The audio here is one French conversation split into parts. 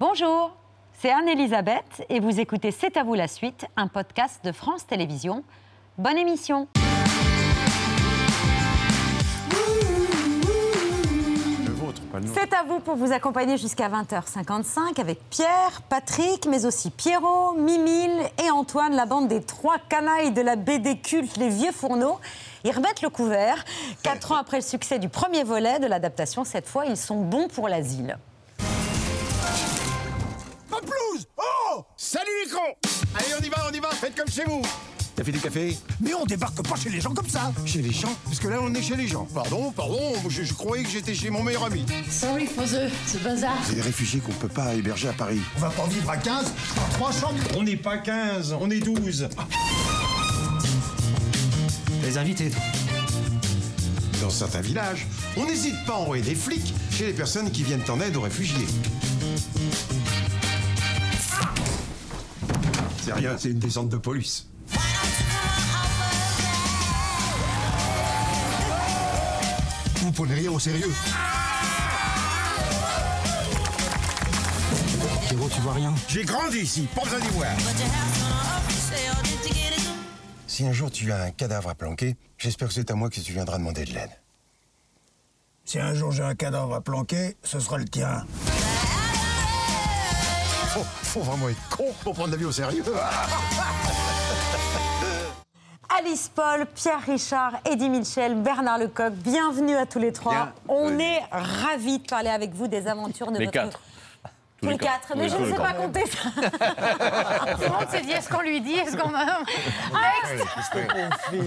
Bonjour, c'est Anne-Elisabeth et vous écoutez C'est à vous la suite, un podcast de France Télévisions. Bonne émission Le vôtre, pas le nôtre. C'est à vous pour vous accompagner jusqu'à 20h55 avec Pierre, Patrick, mais aussi Pierrot, Mimile et Antoine, la bande des trois canailles de la BD culte Les Vieux Fourneaux. Ils remettent le couvert. Quatre ans après le succès du premier volet de l'adaptation, cette fois, ils sont bons pour l'asile. Oh Salut les cons Allez, on y va, on y va, faites comme chez vous T'as fait du café? Mais on débarque pas chez les gens comme ça Chez les gens? Parce que là, on est chez les gens. Pardon, pardon, je, je croyais que j'étais chez mon meilleur ami. Sorry for the, the bazar. C'est des réfugiés qu'on peut pas héberger à Paris. On va pas vivre à 15 dans trois chambres On n'est pas 15, on est 12. Les invités. Dans certains villages, on n'hésite pas à envoyer des flics chez les personnes qui viennent en aide aux réfugiés. C'est rien, c'est une descente de police. Vous prenez rien au sérieux Pierrot, tu vois rien? J'ai grandi ici, pas besoin d'y voir. Si un jour tu as un cadavre à planquer, j'espère que c'est à moi que tu viendras demander de l'aide. Si un jour j'ai un cadavre à planquer, ce sera le tien. Faut, faut vraiment être con pour prendre la vie au sérieux. Alice Paul, Pierre Richard, Eddie Mitchell, Bernard Lecoq, bienvenue à tous les trois. Bien. On Oui. est ravis de parler avec vous des aventures de Les votre... quatre. Tous les quatre, mais Oui, je ne sais pas compter ça. Tout le monde s'est dit est-ce qu'on lui dit Est-ce qu'on.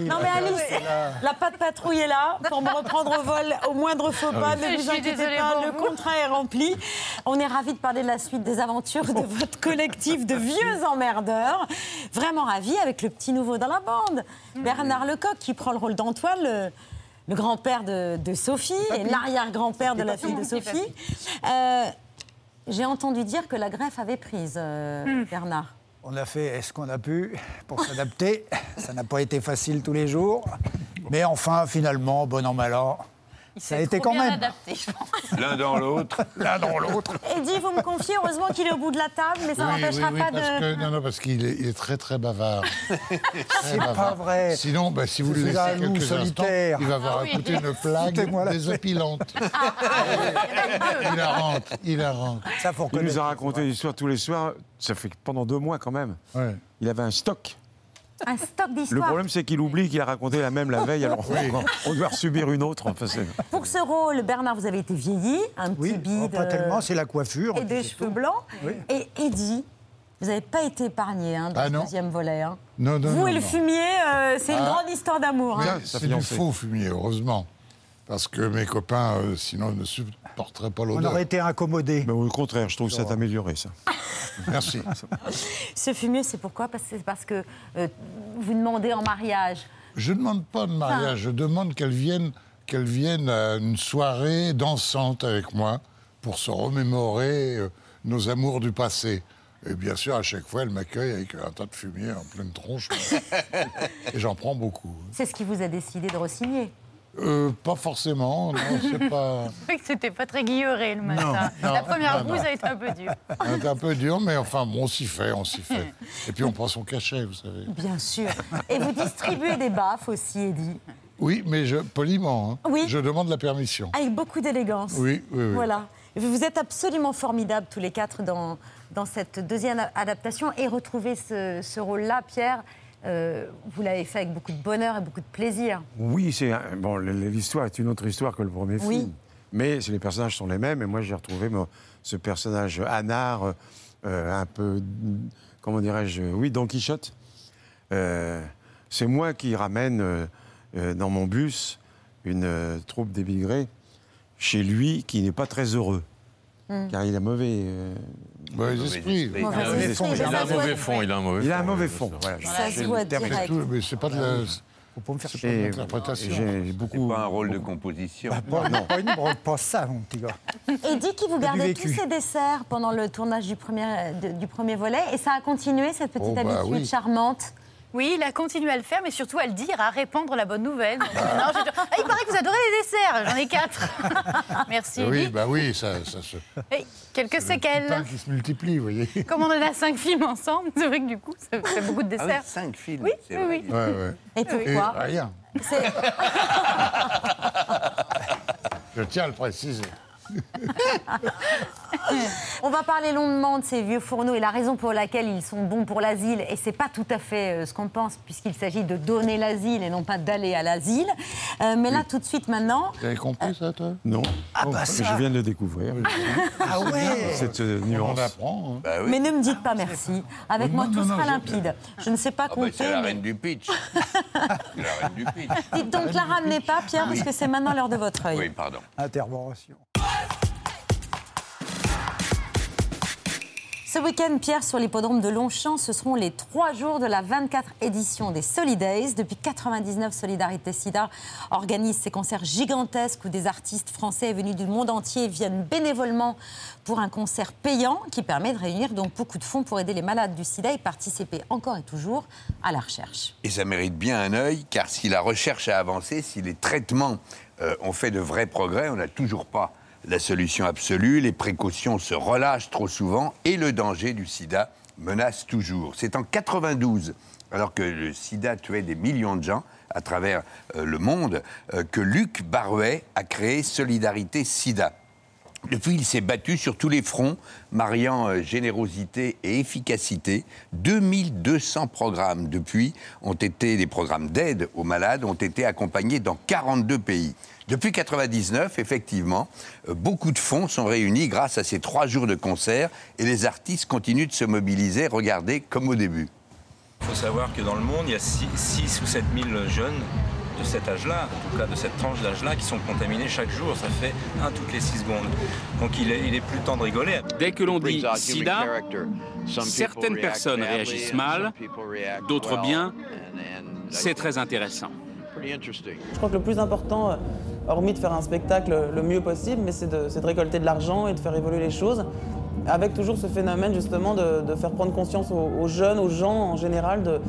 Non mais Alice, la patte patrouille est là pour me reprendre au vol au moindre faux pas. Ne Je vous suis inquiétez désolée pas, le contrat est rempli. On est ravis de parler de la suite des aventures de votre collectif de vieux emmerdeurs. Vraiment ravis avec le petit nouveau dans la bande, Bernard Lecoq qui prend le rôle d'Antoine. Le... le grand-père de, de Sophie et l'arrière-grand-père de la fille de Sophie. Euh, J'ai entendu dire que la greffe avait prise, euh, Bernard. On a fait ce qu'on a pu pour s'adapter? Ça n'a pas été facile tous les jours. Mais enfin, finalement, bon an, mal an, Il Ça a s'est été trop quand bien même. L'un dans l'autre. l'un dans l'autre. Eddie, vous me confiez, heureusement qu'il est au bout de la table, mais ça Oui, n'empêchera oui, oui, pas parce de... que, non, non, parce qu'il est, très, très bavard. C'est pas vrai. Sinon, bah, si vous le laissez quelques instants, solitaire. il va avoir Ah oui. écouté une plague désopilante. il la rentre, il la rentre. Ça, faut Il nous a raconté l'histoire tous les soirs. Ça fait pendant deux mois quand même. Ouais. Il avait un stock. Un stock Le problème, c'est qu'il oublie qu'il a raconté la même la veille. Alors, on, on doit subir une autre. Enfin, Pour ce rôle, Bernard, vous avez été vieilli, un Oui, petit bide oh, pas euh, tellement, c'est la coiffure. et des cheveux tout. blancs. Oui. Et Eddie, vous n'avez pas été épargné hein, dans Ah le deuxième volet. hein. Non, non, vous non, et le fumier, euh, c'est une Ah. grande histoire d'amour. Hein. c'est du faux fumier, heureusement. Parce que mes copains, euh, sinon, ne supporteraient pas On l'odeur. aurait été incommodés. Mais au contraire, je trouve que ça t'a amélioré, ça. Merci. Ce fumier, c'est pourquoi? Parce que c'est parce que euh, vous demandez en mariage. Je ne demande pas de mariage, je demande qu'elle vienne, qu'elle vienne à une soirée dansante avec moi pour se remémorer euh, nos amours du passé. Et bien sûr, à chaque fois, elle m'accueille avec un tas de fumier en pleine tronche. Et j'en prends beaucoup. C'est ce qui vous a décidé de re-signer. Euh, pas forcément, non, c'est pas. C'est vrai que c'était pas très guilleré le matin. non, La première bouse a été un peu dure. C'est un peu dur, mais enfin, bon, on s'y fait, on s'y fait. Et puis on prend son cachet, vous savez. Bien sûr. Et vous distribuez des baffes aussi, Eddie. Oui, mais je, poliment, hein. Oui. je demande la permission. Avec beaucoup d'élégance. Oui, oui, oui. Voilà. Vous êtes absolument formidables tous les quatre dans, dans cette deuxième adaptation. Et retrouver ce, ce rôle-là, Pierre, euh, vous l'avez fait avec beaucoup de bonheur et beaucoup de plaisir. Oui, c'est bon. L'histoire est une autre histoire que le premier Oui. film. Mais les personnages sont les mêmes. Et moi, j'ai retrouvé moi, ce personnage anard, euh, un peu, comment dirais-je, oui, Don Quichotte. Euh, c'est moi qui ramène dans mon bus une troupe d'émigrés chez lui qui n'est pas très heureux. Car il a mauvais. euh, Mauvais esprit. Mauvais fond, il a un mauvais fond, il a un mauvais il a un fond, mauvais fond. ça. Voilà, Ça j'ai se voit direct. Mais c'est pas de la. Faut pas me faire Et- chier. J'ai beaucoup. Pas un rôle de composition. Pas, pas, une pas ça, mon petit gars. Eddie, qui vous du gardez vécu. tous ces desserts pendant le tournage du premier, de- du premier volet. Et ça a continué, cette petite Oh, bah habitude oui. charmante Oui, il a continué à le faire, mais surtout à le dire, à répandre la bonne nouvelle. Donc, maintenant, je- Ah, il paraît que vous adorez les desserts. J'en ai quatre. Merci. Oui, bah oui, ça, ça se. Et quelques Le séquelles. qui se multiplie, vous voyez. Comme on en a cinq films ensemble, c'est vrai que du coup, ça fait beaucoup de Ah oui, desserts. cinq films. Oui, c'est oui, vrai. oui. Ouais, ouais. Et Et pourquoi rien. C'est- Je tiens à le préciser. On va parler longuement de ces vieux fourneaux et la raison pour laquelle ils sont bons pour l'asile. Et c'est pas tout à fait euh, ce qu'on pense, puisqu'il s'agit de donner l'asile et non pas d'aller à l'asile. Euh, mais là, tout de suite maintenant, Tu avais compris ça, toi? Non. Ah Oh, bah ça. Je viens de le découvrir. Ah ouais Cette euh, On nuance. en apprend. hein. Bah oui. mais ne me dites pas merci. Avec Non, moi, non, tout non, sera limpide. Je ne sais pas Ah bah, compter. c'est la mais- reine du pitch. C'est la reine du pitch. Dites donc, la ramenez pas, Pierre, parce que c'est maintenant l'heure de votre œil. Oui, pardon. Intervention. Ce week-end, Pierre, sur l'hippodrome de Longchamp, ce seront les trois jours de la 24 édition des Solidays. Depuis 99, Solidarité Sida organise ces concerts gigantesques où des artistes français venus du monde entier viennent bénévolement pour un concert payant qui permet de réunir donc beaucoup de fonds pour aider les malades du sida et participer encore et toujours à la recherche. Et ça mérite bien un œil, car si la recherche a avancé, si les traitements euh, ont fait de vrais progrès, on n'a toujours pas la solution absolue. Les précautions se relâchent trop souvent et le danger du sida menace toujours. C'est en 92, alors que le sida tuait des millions de gens à travers euh, le monde, euh, que Luc Barouet a créé Solidarité Sida. Depuis, il s'est battu sur tous les fronts, mariant euh, générosité et efficacité. 2200 programmes depuis ont été des programmes d'aide aux malades, ont été accompagnés dans 42 pays. Depuis 99, effectivement, euh, beaucoup de fonds sont réunis grâce à ces trois jours de concert et les artistes continuent de se mobiliser, regardez, comme au début. Il faut savoir que dans le monde, il y a 6, ou 7 000 jeunes de cet âge-là, en tout cas de cette tranche d'âge-là, qui sont contaminés chaque jour. Ça fait un toutes les 6 secondes. Donc il est, il est plus temps de rigoler. Dès que l'on dit sida, certaines personnes réagissent mal, d'autres bien. C'est très intéressant. Je crois que le plus important, euh, hormis de faire un spectacle le mieux possible, mais c'est de, récolter de l'argent et de faire évoluer les choses, avec toujours ce phénomène justement de, de faire prendre conscience aux, aux jeunes, aux gens en général, de,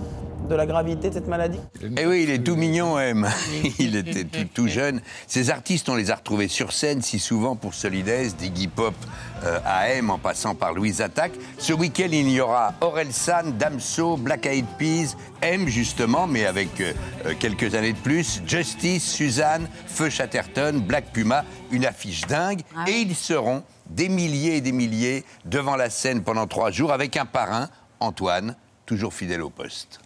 de la gravité de cette maladie. Eh oui, il est tout mignon, M. Il était tout, tout jeune. Ces artistes, on les a retrouvés sur scène si souvent pour Solidaise, d'Iggy Pop euh, à M, en passant par Louise Attaque. Ce week-end, il y aura Orelsan, Damso, Black Eyed Peas, M justement, mais avec euh, euh, quelques années de plus, Justice, Suzanne, Feu Chatterton, Black Puma, une affiche dingue. Et ils seront des milliers et des milliers devant la scène pendant trois jours avec un parrain, Antoine, toujours fidèle au poste.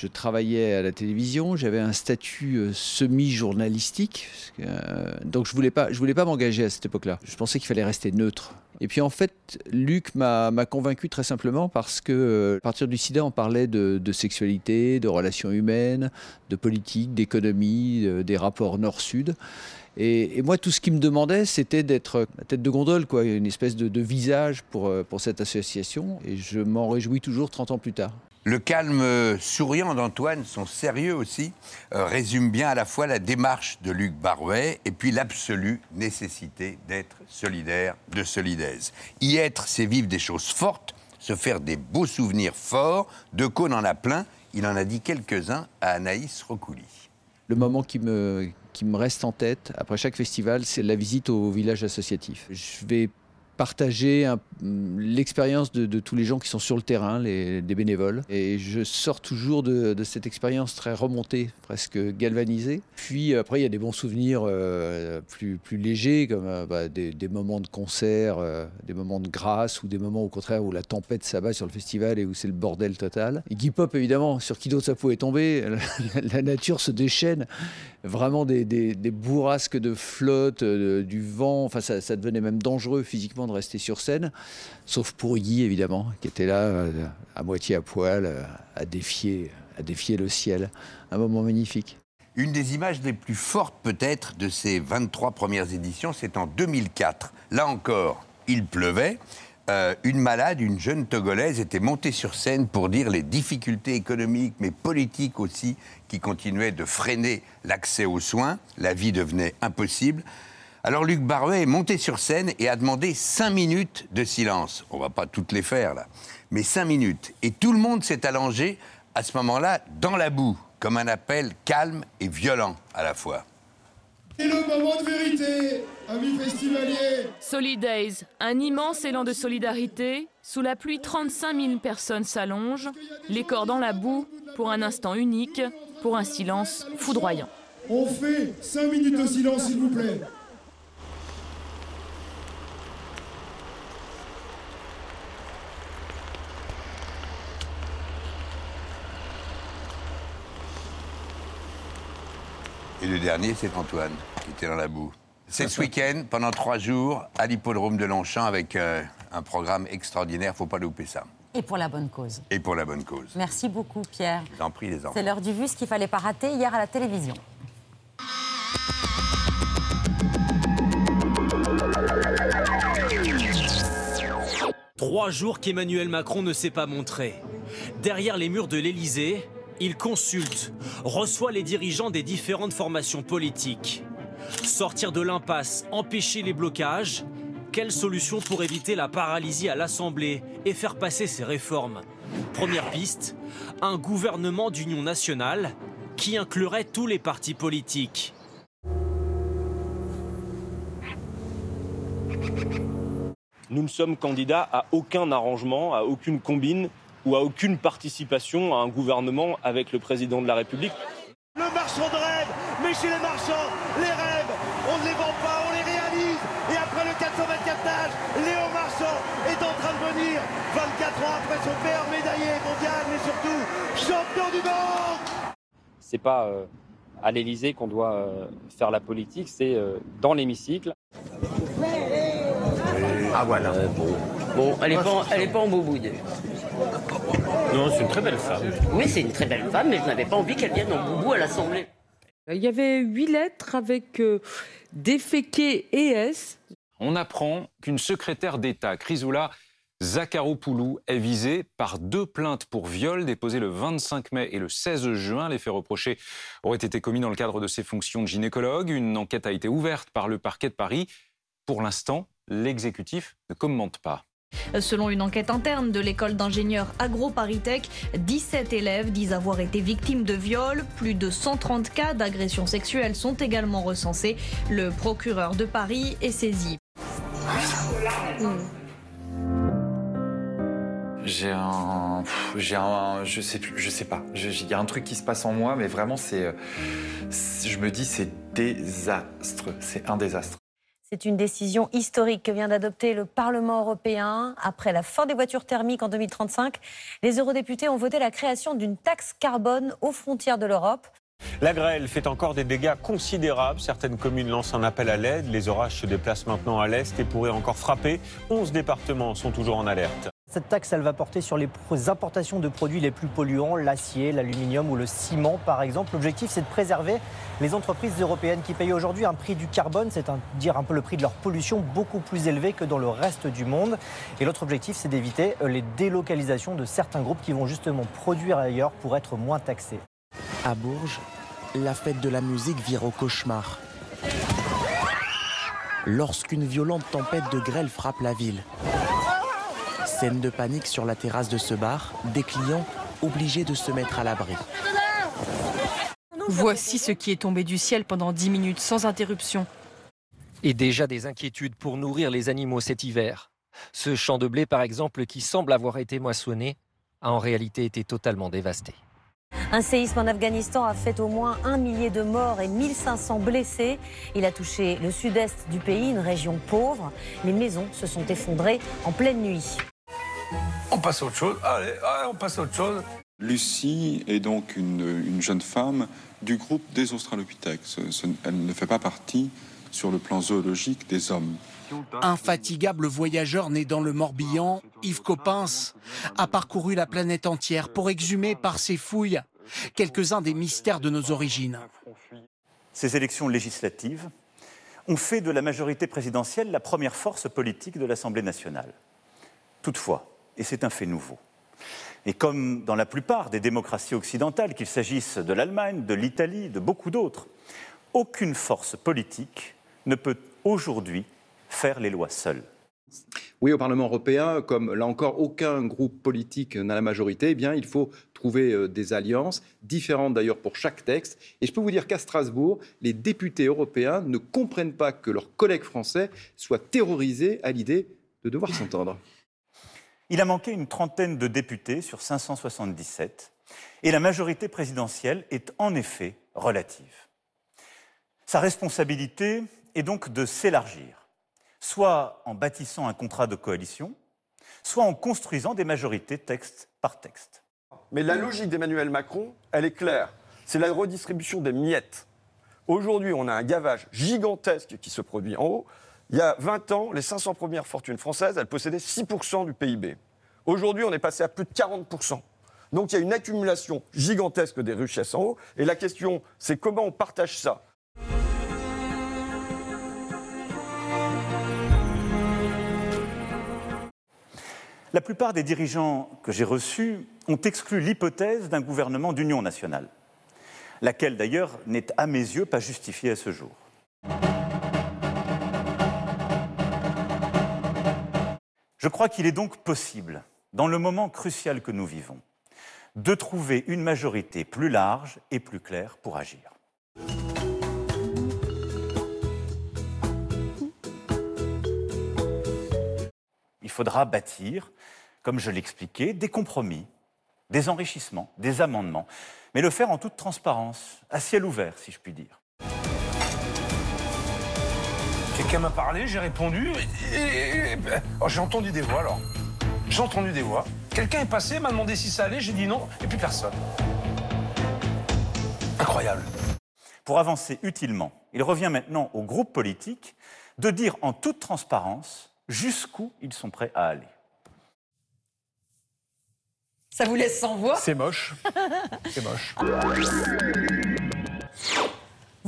Je travaillais à la télévision, j'avais un statut euh, semi-journalistique, euh, donc je voulais pas, voulais pas m'engager à cette époque-là. Je pensais qu'il fallait rester neutre. Et puis en fait, Luc m'a convaincu très simplement parce que euh, à partir du SIDA, on parlait de, sexualité, de relations humaines, de politique, d'économie, des rapports Nord-Sud. Et, moi, tout ce qui me demandait, c'était d'être la tête de gondole, quoi, une espèce de, de visage pour, pour cette association. Et je m'en réjouis toujours 30 ans plus tard. Le calme souriant d'Antoine, son sérieux aussi, euh, résume bien à la fois la démarche de Luc Barouet et puis l'absolue nécessité d'être solidaire de Solidaise. Y être, c'est vivre des choses fortes, se faire des beaux souvenirs forts. De Cône en a plein, il en a dit quelques-uns à Anaïs Recouli. Le moment qui me, qui me reste en tête après chaque festival, c'est la visite au village associatif. Je vais partager un- l'expérience de, tous les gens qui sont sur le terrain, les, des bénévoles. Et je sors toujours de, cette expérience très remontée, presque galvanisée. Puis après, il y a des bons souvenirs euh, plus, légers, comme euh, bah, des, moments de concert, euh, des moments de grâce, ou des moments au contraire où la tempête s'abat sur le festival et où c'est le bordel total. Iggy Pop, évidemment, sur qui d'autre peau est tombée, la, nature se déchaîne, vraiment des, des- bourrasques de flotte, euh, du vent, enfin ça, ça devenait même dangereux physiquement de rester sur scène, sauf pour Iggy, évidemment, qui était là, euh, à moitié à poil, euh, à défier, à défier le ciel. Un moment magnifique. Une des images les plus fortes peut-être de ces 23 premières éditions, c'est en 2004. Là encore, il pleuvait. Euh, une malade, une jeune Togolaise, était montée sur scène pour dire les difficultés économiques, mais politiques aussi, qui continuaient de freiner l'accès aux soins. La vie devenait impossible. Alors Luc Barouet est monté sur scène et a demandé cinq minutes de silence. On va pas toutes les faire là, mais cinq minutes. Et tout le monde s'est allongé à ce moment-là dans la boue, comme un appel calme et violent à la fois. C'est le moment de vérité, amis festivaliers Solidays, un immense élan de solidarité. Sous la pluie, 35 000 personnes s'allongent, les corps dans la boue, pour un instant unique, pour un silence foudroyant. On fait 5 minutes de silence, s'il vous plaît. Le dernier, c'est Antoine, qui était dans la boue. C'est ce week-end, pendant trois jours, à l'hippodrome de Longchamp, avec euh, un programme extraordinaire. Faut pas louper ça. Et pour la bonne cause. Et pour la bonne cause. Merci beaucoup, Pierre. J'en prie, les enfants. C'est l'heure du vu, ce qu'il fallait pas rater hier à la télévision. Trois jours qu'Emmanuel Macron ne s'est pas montré. Derrière les murs de l'Élysée, il consulte, reçoit les dirigeants des différentes formations politiques. Sortir de l'impasse, empêcher les blocages, quelle solution pour éviter la paralysie à l'Assemblée et faire passer ces réformes? Première piste, un gouvernement d'union nationale qui inclurait tous les partis politiques. Nous ne sommes candidats à aucun arrangement, à aucune combine ou à aucune participation à un gouvernement avec le président de la République. Le marchand de rêve, mais chez les marchands, les rêves, on ne les vend pas, on les réalise. Et après le 424 nages, Léo Marchand est en train de venir, 24 ans après son père, médaillé mondial, mais surtout champion du monde. C'est pas euh, à l'Élysée qu'on doit euh, faire la politique, c'est euh, dans l'hémicycle. Ah voilà. bon. bon, elle n'est pas, elle est pas en boubouille. Non, c'est une très belle femme. Oui, c'est une très belle femme, mais je n'avais pas envie qu'elle vienne en boubou à l'Assemblée. Il y avait huit lettres avec euh, déféqué et S. On apprend qu'une secrétaire d'État, Chrysoula Zakharopoulou, est visée par deux plaintes pour viol déposées le 25 mai et le 16 juin. Les faits reprochés auraient été commis dans le cadre de ses fonctions de gynécologue. Une enquête a été ouverte par le parquet de Paris. Pour l'instant, l'exécutif ne commente pas. Selon une enquête interne de l'école d'ingénieurs AgroParisTech, 17 élèves disent avoir été victimes de viols. Plus de 130 cas d'agressions sexuelles sont également recensés. Le procureur de Paris est saisi. J'ai un, j'ai un, je sais plus, je sais pas. Il y a un truc qui se passe en moi, mais vraiment c'est, je me dis c'est désastreux, c'est un désastre. C'est une décision historique que vient d'adopter le Parlement européen. Après la fin des voitures thermiques en 2035, les eurodéputés ont voté la création d'une taxe carbone aux frontières de l'Europe. La grêle fait encore des dégâts considérables. Certaines communes lancent un appel à l'aide. Les orages se déplacent maintenant à l'est et pourraient encore frapper. 11 départements sont toujours en alerte. Cette taxe, elle va porter sur les importations de produits les plus polluants, l'acier, l'aluminium ou le ciment par exemple. L'objectif, c'est de préserver les entreprises européennes qui payent aujourd'hui un prix du carbone, c'est-à-dire un peu le prix de leur pollution beaucoup plus élevé que dans le reste du monde. Et l'autre objectif, c'est d'éviter euh, les délocalisations de certains groupes qui vont justement produire ailleurs pour être moins taxés. À Bourges, la fête de la musique vire au cauchemar. Lorsqu'une violente tempête de grêle frappe la ville. Scène de panique sur la terrasse de ce bar, des clients obligés de se mettre à l'abri. Voici ce qui est tombé du ciel pendant 10 minutes sans interruption. Et déjà des inquiétudes pour nourrir les animaux cet hiver. Ce champ de blé, par exemple, qui semble avoir été moissonné, a en réalité été totalement dévasté. Un séisme en Afghanistan a fait au moins un millier de morts et 1500 blessés. Il a touché le sud-est du pays, une région pauvre. Les maisons se sont effondrées en pleine nuit. On passe à autre chose. Allez, on passe à autre chose. Lucie est donc une, jeune femme du groupe des Australopithèques. elle ne fait pas partie sur le plan zoologique des hommes. Infatigable voyageur né dans le Morbihan, Yves Coppens a parcouru la planète entière pour exhumer par ses fouilles quelques-uns des mystères de nos origines. Ces élections législatives ont fait de la majorité présidentielle la première force politique de l'Assemblée nationale. Toutefois, et c'est un fait nouveau, et comme dans la plupart des démocraties occidentales, qu'il s'agisse de l'Allemagne, de l'Italie, de beaucoup d'autres, aucune force politique ne peut aujourd'hui faire les lois seule. Oui, au Parlement européen, comme là encore aucun groupe politique n'a la majorité, eh bien il faut trouver euh, des alliances différentes d'ailleurs pour chaque texte. Et je peux vous dire qu'à Strasbourg, les députés européens ne comprennent pas que leurs collègues français soient terrorisés à l'idée de devoir s'entendre. Il a manqué une trentaine de députés sur 577 et la majorité présidentielle est en effet relative. Sa responsabilité est donc de s'élargir, soit en bâtissant un contrat de coalition, soit en construisant des majorités texte par texte. Mais la logique d'Emmanuel Macron, elle est claire. C'est la redistribution des miettes. Aujourd'hui, on a un gavage gigantesque qui se produit en haut. Il y a 20 ans, les 500 premières fortunes françaises, elles possédaient 6% du PIB. Aujourd'hui, on est passé à plus de 40%. Donc il y a une accumulation gigantesque des richesses en haut. Et la question, c'est comment on partage ça? La plupart des dirigeants que j'ai reçus ont exclu l'hypothèse d'un gouvernement d'union nationale, laquelle d'ailleurs n'est à mes yeux pas justifiée à ce jour. Je crois qu'il est donc possible, dans le moment crucial que nous vivons, de trouver une majorité plus large et plus claire pour agir. Il faudra bâtir, comme je l'expliquais, des compromis, des enrichissements, des amendements, mais le faire en toute transparence, à ciel ouvert, si je puis dire. Quelqu'un m'a parlé, j'ai répondu, et, et- et- oh, j'ai entendu des voix alors. J'ai entendu des voix. Quelqu'un est passé, m'a demandé si ça allait, j'ai dit non, et puis personne. Incroyable. Pour avancer utilement, il revient maintenant aux groupes politiques de dire en toute transparence jusqu'où ils sont prêts à aller. Ça vous laisse sans voix? C'est moche. C'est moche.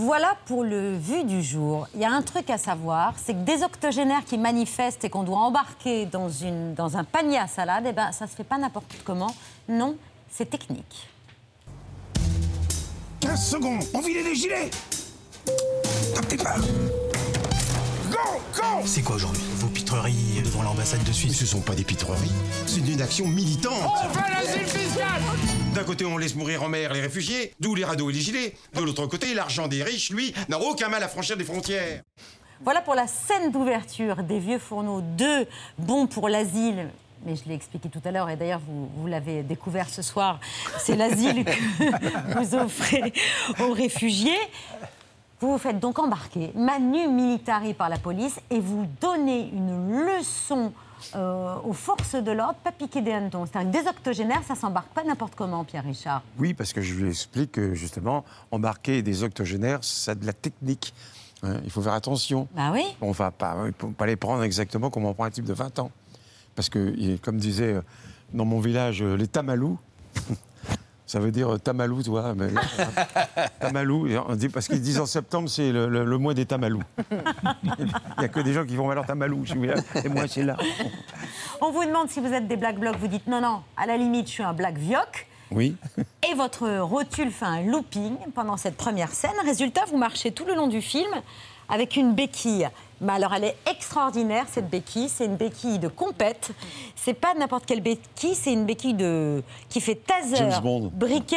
Voilà pour le vu du jour. Il y a un truc à savoir, c'est que des octogénaires qui manifestent et qu'on doit embarquer dans, une, dans un panier à salade, eh ben, ça se fait pas n'importe comment. Non, c'est technique. 15 secondes, on vile les gilets. Tapez pas. Go Go. C'est quoi aujourd'hui? Vos pitreries devant l'ambassade de Suisse? Ce sont pas des pitreries, c'est une action militante. On fait l'asile fiscal D'un côté, on laisse mourir en mer les réfugiés, d'où les radeaux et les gilets. De l'autre côté, l'argent des riches, lui, n'a aucun mal à franchir des frontières. Voilà pour la scène d'ouverture des Vieux Fourneaux 2, bon pour l'asile. Mais je l'ai expliqué tout à l'heure, et d'ailleurs, vous, vous l'avez découvert ce soir. C'est l'asile que vous offrez aux réfugiés. Vous vous faites donc embarquer, manu militari par la police, et vous donnez une leçon euh, aux forces de l'ordre, pas piquer des hannetons. C'est-à-dire que des octogénaires, ça s'embarque pas n'importe comment, Pierre Richard. Oui, parce que je lui explique que justement, embarquer des octogénaires, ça a de la technique. hein. il faut faire attention. Bah oui. On va pas, pas les prendre exactement comme on prend un type de 20 ans. Parce que, comme disait euh, dans mon village, euh, les tamalous, ça veut dire euh, tamalou, tu vois. Mais là, tamalou, et on dit, parce qu'ils disent en septembre, c'est le, le- le mois des tamalous. Il n'y a que des gens qui vont à leur tamalou, je suis là, et moi, c'est là. On vous demande si vous êtes des black blocs, vous dites non, non, à la limite, je suis un black vioc. Oui. Et votre rotule fait un looping pendant cette première scène. Résultat, vous marchez tout le long du film avec une béquille. Mais alors, elle est extraordinaire, cette béquille. C'est une béquille de compète. C'est pas n'importe quelle béquille, c'est une béquille de... qui fait taser, briquet,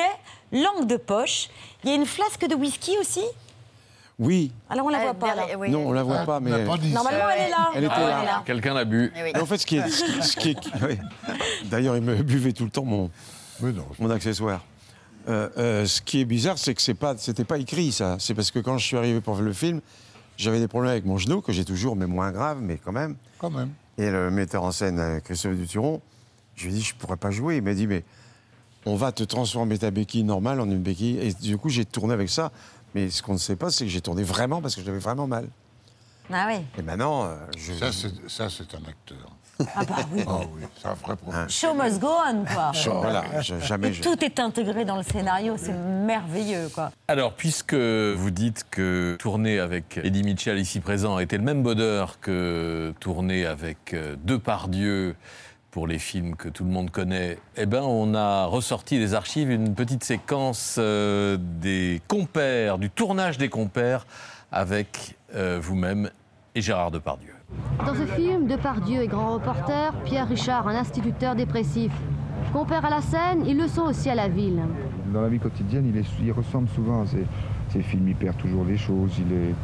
langue de poche. Il y a une flasque de whisky aussi? Oui. Alors, on la voit pas, là. Non, on la voit pas, mais. Normalement, elle est là. Elle était Ah, là. Quelqu'un l'a bu. Oui. En fait, ce qui est. ce qui- est- oui. D'ailleurs, il me buvait tout le temps mon, mon accessoire. Euh, euh, ce qui est bizarre, c'est que c'est pas, c'était pas écrit ça. C'est parce que quand je suis arrivé pour le film, j'avais des problèmes avec mon genou que j'ai toujours, mais moins grave, mais quand même. Quand même. Et le metteur en scène, euh, Christophe Duturon, je lui ai dit, je pourrais pas jouer. Il m'a dit, mais on va te transformer ta béquille normale en une béquille. Et du coup, j'ai tourné avec ça. Mais ce qu'on ne sait pas, c'est que j'ai tourné vraiment parce que j'avais vraiment mal. Ah oui. Et maintenant, euh, je. Ça, c'est un acteur. Ah bah oui. Ah oui, c'est un vrai problème. Show must go on, quoi. Voilà, je- jamais Et je- tout est intégré dans le scénario, c'est merveilleux, quoi. Alors, puisque vous dites que tourner avec Eddie Mitchell ici présent a été le même bonheur que tourner avec euh, Depardieu pour les films que tout le monde connaît, eh ben, on a ressorti des archives une petite séquence euh, des compères, du tournage des compères avec euh, vous-même et Gérard Depardieu. Dans ce film, Depardieu est grand reporter, Pierre Richard un instituteur dépressif. Compère à la scène, ils le sont aussi à la ville. Dans la vie quotidienne, il, ressemble souvent à ces, films. Il perd toujours des choses, il est.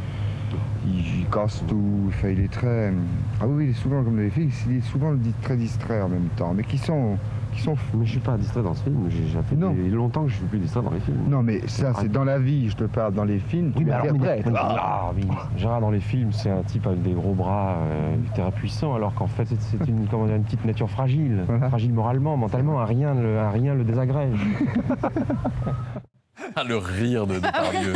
Il, casse tout, il est très. Ah oui, il est souvent comme les filles, il est souvent très distrait en même temps, mais qui sont. Qui sont fous. Mais je suis pas distrait dans ce film, j'ai déjà fait Non. des- longtemps que je suis plus distrait dans les films. Non, mais ça, c'est dans la vie, je te parle, dans les films, tu Oui, mais alors, mais- Ah, oui. Gérard dans les films, c'est un type avec des gros bras, euh, très puissant, alors qu'en fait c'est- une, comment dire, une petite nature fragile, fragile moralement, mentalement, un rien, le, un rien le désagrège. Ah, le rire de Depardieu.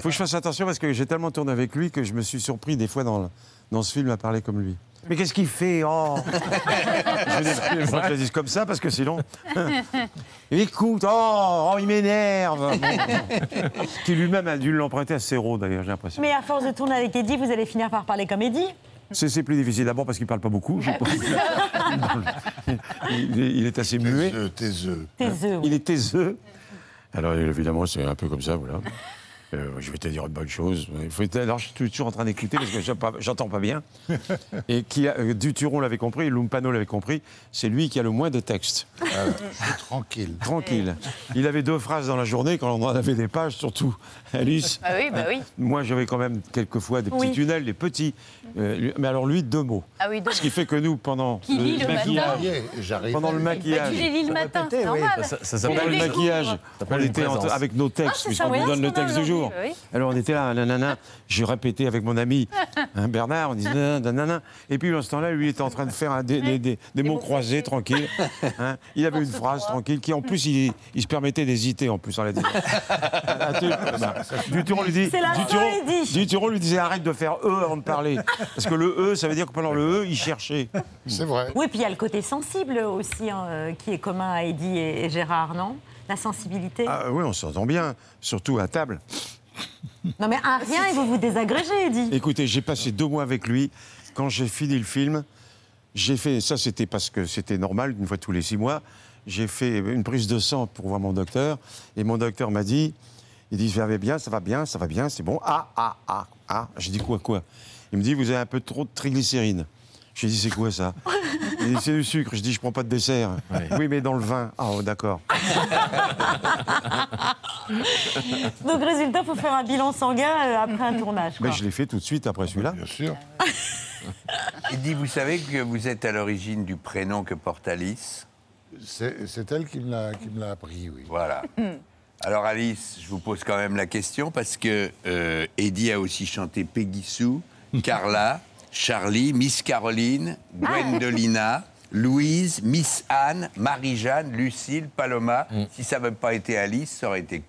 Faut que je fasse attention parce que j'ai tellement tourné avec lui que je me suis surpris des fois dans, dans ce film à parler comme lui. Mais qu'est-ce qu'il fait Oh Je dis, faut que je le dise comme ça parce que sinon. Écoute, oh, oh, il m'énerve Bon. Qui lui-même a dû l'emprunter à Serrault d'ailleurs, j'ai l'impression. Mais à force de tourner avec Eddie, vous allez finir par parler comme Eddie. C'est c'est plus difficile d'abord parce qu'il parle pas beaucoup. je pense. il, est- il est assez muet. Taiseux. Taiseux, oui. Il est taiseux. Alors évidemment, c'est un peu comme ça, voilà. Euh, je vais te dire une bonne chose. Il faut être- alors, je suis toujours en train d'écouter parce que j'entends pas bien. Et qui a, euh, Duturon l'avait compris, Lumpano l'avait compris. C'est lui qui a le moins de texte. tranquille. Tranquille. Il avait deux phrases dans la journée quand on en avait des pages, surtout Alice. Ah oui, bah oui. Moi, j'avais quand même quelquefois des petits Oui. tunnels, des petits. euh, mais alors lui, deux mots. Ah oui, deux Ce qui fait que nous, pendant Qui lit le maquillage, pendant le Bah, maquillage, tu les lis le matin, normal. Ça- ça s'appelle le maquillage, on était avec nos Ah, textes, puisqu'on nous donne le texte du jour. Oui. Alors on était là, nanana, j'ai répété avec mon ami hein, Bernard, on disait nanana, nanana. et puis dans ce temps-là, lui il était en train de faire un- des, des- des- des mots croisés, tranquille. hein. Il avait une phrase tranquille qui en plus il, il se permettait d'hésiter en plus en la disant. Tu- Duturon lui dit. Duturon lui disait arrête de faire e avant de parler, parce que le e ça veut dire que pendant le e il cherchait. C'est vrai. Oui, puis il y a le côté sensible aussi hein, euh, qui est commun à Eddie et, et Gérard, non? La sensibilité. Ah oui, on s'entend bien, surtout à table. Non, mais un rien, il va vous désagréger, Eddie. Écoutez, j'ai passé deux mois avec lui. Quand j'ai fini le film, j'ai fait, ça c'était parce que c'était normal, une fois tous les six mois, j'ai fait une prise de sang pour voir mon docteur. Et mon docteur m'a dit, il dit, ça va bien, ça va bien, ça va bien, c'est bon. Ah, ah, ah, ah. J'ai dit quoi, quoi? Il me dit, vous avez un peu trop de triglycérines. J'ai dit, c'est quoi ça Il dit, c'est du sucre. Je dis, je prends pas de dessert. Oui, mais dans le vin. Ah, oh, d'accord. Donc, résultat, il faut faire un bilan sanguin euh, après un tournage. quoi. Mais je l'ai fait tout de suite après celui-là. Bien sûr. Eddie, vous savez que vous êtes à l'origine du prénom que porte Alice C'est elle qui me l'a qui me l'a appris, oui. Voilà. Alors Alice, je vous pose quand même la question parce que euh, Eddie a aussi chanté Peggy Sue, Carla, Charlie, Miss Caroline, Gwendolina, Louise, Miss Anne, Marie-Jeanne, Lucille, Paloma. Si ça n'avait pas été Alice, ça aurait été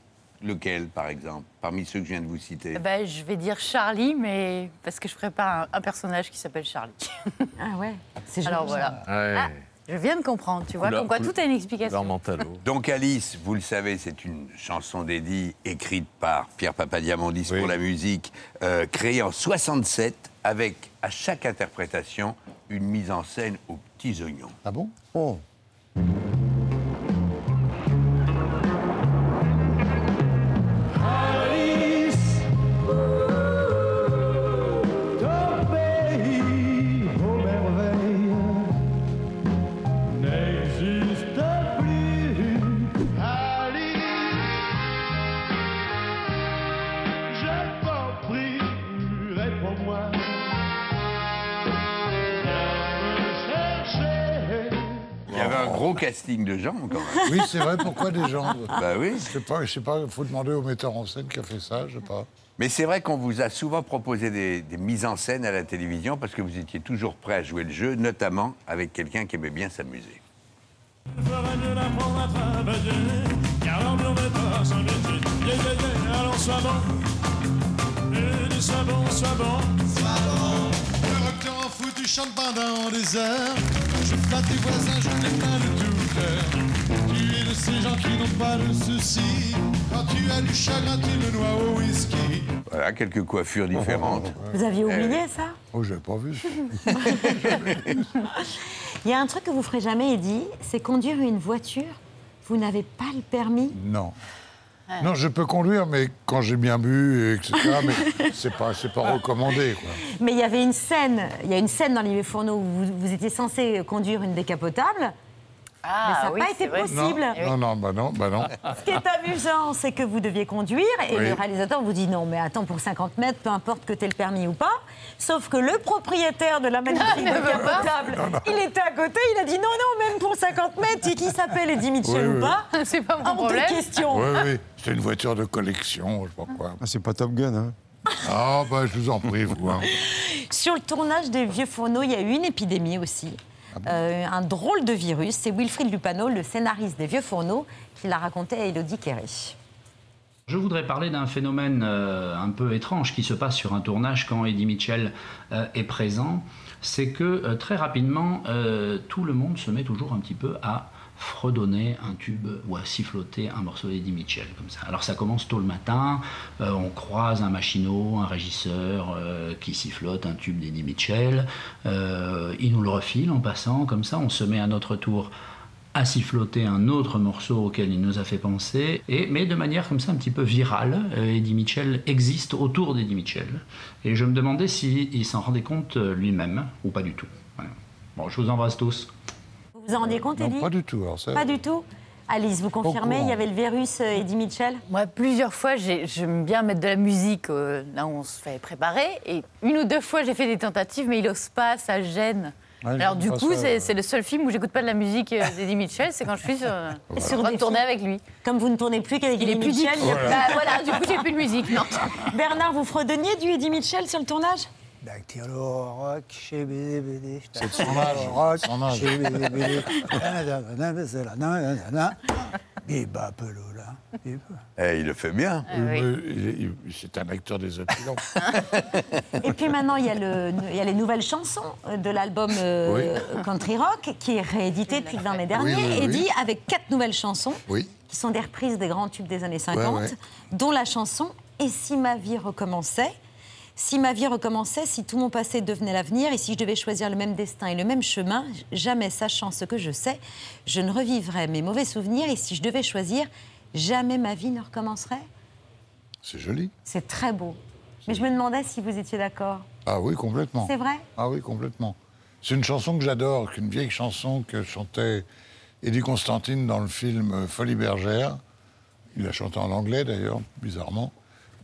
lequel, par exemple, parmi ceux que je viens de vous citer? Ben, je vais dire Charlie, mais parce que je prépare un, un personnage qui s'appelle Charlie. Ah ouais, c'est Alors voilà. Ouais. Ah, je viens de comprendre, tu vois, comme quoi tout a une explication. Donc Alice, vous le savez, c'est une chanson d'Eddie écrite par Pierre Papadiamondis pour la musique, euh, créée en 67 avec à chaque interprétation une mise en scène aux petits oignons. Ah bon? Oh. Casting de gens quand même. Oui, c'est vrai, pourquoi des gens Bah oui. Je sais pas, je sais pas, il faut demander au metteur en scène qui a fait ça, je sais pas. Mais c'est vrai qu'on vous a souvent proposé des, des mises en scène à la télévision parce que vous étiez toujours prêt à jouer le jeu, notamment avec quelqu'un qui aimait bien s'amuser. Alors sois bon, et sois bon, sois bon, tu chantes pendant des heures. Je flatte tes voisins, je n'ai pas de tout cœur. Tu es de ces gens qui n'ont pas de soucis. Quand tu as du chagrin, tu le noies au whisky. Voilà, quelques coiffures différentes. Vous aviez Eh oublié ça? Oh, j'avais pas vu. Il y a un truc que vous ferez jamais, Eddie, c'est conduire une voiture. Vous n'avez pas le permis? Non. Non, je peux conduire, mais quand j'ai bien bu, etc. mais c'est pas, c'est pas recommandé, quoi. Mais il y avait une scène, il y a une scène dans les fourneaux où vous, vous étiez censé conduire une décapotable. Ah, mais ça n'a oui, pas c'est été vrai. possible. Non, non, bah non, bah non. Ce qui est amusant, c'est que vous deviez conduire et Oui. le réalisateur vous dit non, mais attends, pour 50 mètres, peu importe que tu aies le permis ou pas. Sauf que le propriétaire de la magnifique Ne veut pas. décapotable, il était à côté, il a dit non, non, même pour 50 mètres, et qui s'appelle Eddie Mitchell Oui, ou oui. pas C'est pas mon Hors de problème. question. Oui, oui, c'était une voiture de collection, je sais pas quoi. Ah, c'est pas Top Gun, hein Ah, bah, je vous en prie, vous. hein. Sur le tournage des Vieux Fourneaux, il y a eu une épidémie aussi. Euh, un drôle de virus. C'est Wilfried Lupano, le scénariste des Vieux Fourneaux, qui l'a raconté à Elodie Kerry. Je voudrais parler d'un phénomène euh, un peu étrange qui se passe sur un tournage quand Eddie Mitchell euh, est présent. C'est que euh, très rapidement, euh, tout le monde se met toujours un petit peu à fredonner un tube ou à siffloter un morceau d'Eddie Mitchell comme ça. Alors ça commence tôt le matin, euh, on croise un machinot, un régisseur euh, qui sifflote un tube d'Eddie Mitchell, Euh, il nous le refile en passant comme ça, on se met à notre tour à siffloter un autre morceau auquel il nous a fait penser, et, mais de manière comme ça un petit peu virale. Eddie Mitchell existe autour d'Eddie Mitchell. Et je me demandais s'il s'en rendait compte lui-même ou pas du tout. Bon, je vous embrasse tous. Vous vous en rendez compte, Non, Eddie pas du tout. Alors, ça, Pas du tout Alice, vous confirmez, il y avait le virus euh, Eddie Mitchell? Moi, plusieurs fois, j'ai- j'aime bien mettre de la musique euh, là où on se fait préparer. Et une ou deux fois, j'ai fait des tentatives, mais il ose pas, ça gêne. Ouais, Alors, du coup, c'est le seul film où j'écoute pas de la musique euh, d'Eddie Mitchell, c'est quand je suis sur, Sur en train des de tourner films. avec lui. Comme vous ne tournez plus qu'avec Il est Eddie. Mitchell. il y a- Bah, voilà, du coup, j'ai plus de musique. Non. Bernard, vous fredonniez du Eddie Mitchell sur le tournage? Rock, chez BDBD. C'est son âge, rock, chez BDBD. Biba pelola. Eh, il le fait bien. Ah Euh, il- C'est un acteur des opulents. Et puis maintenant, il y, a le- il y a les nouvelles chansons de l'album euh, Country Rock qui est réédité depuis le 20 mai dernier. Oui, oui, oui. Eddie avec quatre nouvelles chansons Oui. qui sont des reprises des grands tubes des années 50, ouais. dont la chanson Et si ma vie recommençait? Si ma vie recommençait, si tout mon passé devenait l'avenir, et si je devais choisir le même destin et le même chemin, jamais sachant ce que je sais, je ne revivrais mes mauvais souvenirs, et si je devais choisir, jamais ma vie ne recommencerait C'est joli. C'est très beau. Mais je me demandais si vous étiez d'accord. Ah oui, complètement. C'est vrai? Ah oui, complètement. C'est une chanson que j'adore, qu'une vieille chanson que chantait Eddie Constantine dans le film euh, Folie bergère. Il la chantait en anglais d'ailleurs, bizarrement.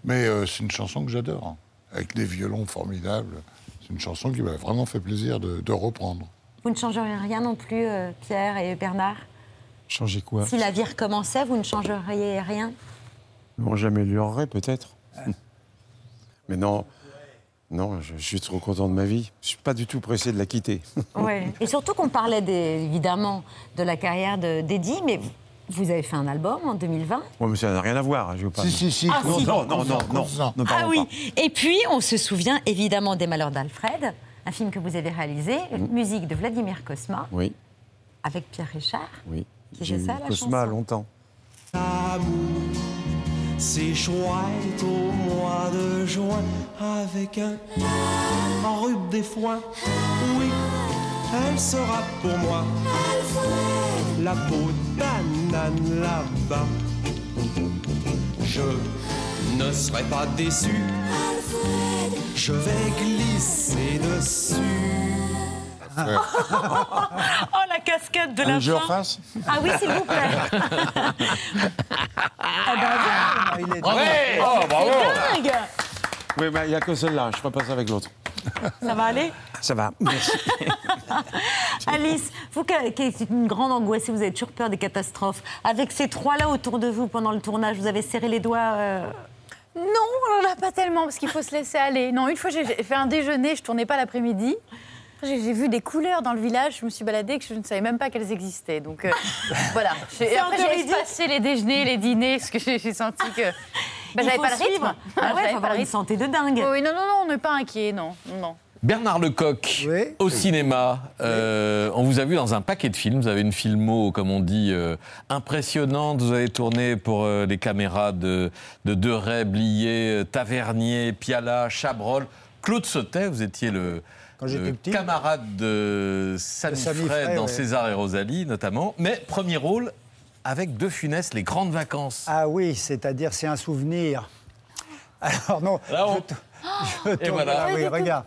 Mais euh, c'est une chanson que j'adore, avec des violons formidables. C'est une chanson qui m'a vraiment fait plaisir de, de reprendre. Vous ne changeriez rien non plus, euh, Pierre et Bernard Changer quoi? Si la vie recommençait, vous ne changeriez rien? Bon, j'améliorerais peut-être. Mais non, non, je, je suis trop content de ma vie. Je suis pas du tout pressé de la quitter. Ouais. Et surtout qu'on parlait des- évidemment de la carrière de- d'Eddie, mais vous- avez fait un album en 2020. Ouais, mais ça n'a rien à voir. Je veux pas. Si, si, si. Ah, non, si. non, non, non, non, ne Ah parlons oui. pas. Et puis, on se souvient évidemment des Malheurs d'Alfred, un film que vous avez réalisé, musique de Vladimir Cosma, Oui, avec Pierre Richard. oui. Qui J'ai fait ça, la Cosma chanson longtemps. C'est chouette au mois de juin avec un en rube des foins. Oui, elle sera pour moi la peau d'Anane là-bas. Je ne serai pas déçu. Je vais glisser dessus. oh, la cascade de Un la fin face Ah oui, s'il vous plaît. ah ben, Il est Bravo. dingue. Oh, bravo. dingue Oui, mais il n'y a que celle-là. Je ne ferai pas ça avec l'autre. Ça va aller? Ça va. Merci. Alice, vous qui êtes une grande angoissée, vous avez toujours peur des catastrophes. Avec ces trois-là autour de vous pendant le tournage, vous avez serré les doigts euh, Non, on n'en a pas tellement parce qu'il faut se laisser aller. Non, une fois j'ai fait un déjeuner, je tournais pas l'après-midi. Après, J'ai vu des couleurs dans le village, je me suis baladée que je ne savais même pas qu'elles existaient. Donc euh, voilà. Après j'ai espacé les déjeuners, les dîners, parce que j'ai senti que bah, Il j'avais pas le suivre. rythme. Ah ouais, faut avoir une rythme. santé de dingue. Oui, non, non, non, on n'est pas inquiet, non, non. Bernard Lecoq, au cinéma, euh, on vous a vu dans un paquet de films. Vous avez une filmo, comme on dit, euh, impressionnante. Vous avez tourné pour euh, les caméras de, de Deray, Blier, Tavernier, Piala, Chabrol. Claude Sautet, vous étiez le, Quand j'étais le petit. camarade de Samy Fred Fray, dans ouais. César et Rosalie, notamment. Mais premier rôle avec De Funès, les grandes vacances. Ah oui, c'est-à-dire c'est un souvenir. Alors non. Là, on- je Et voilà. Ah oui, regarde.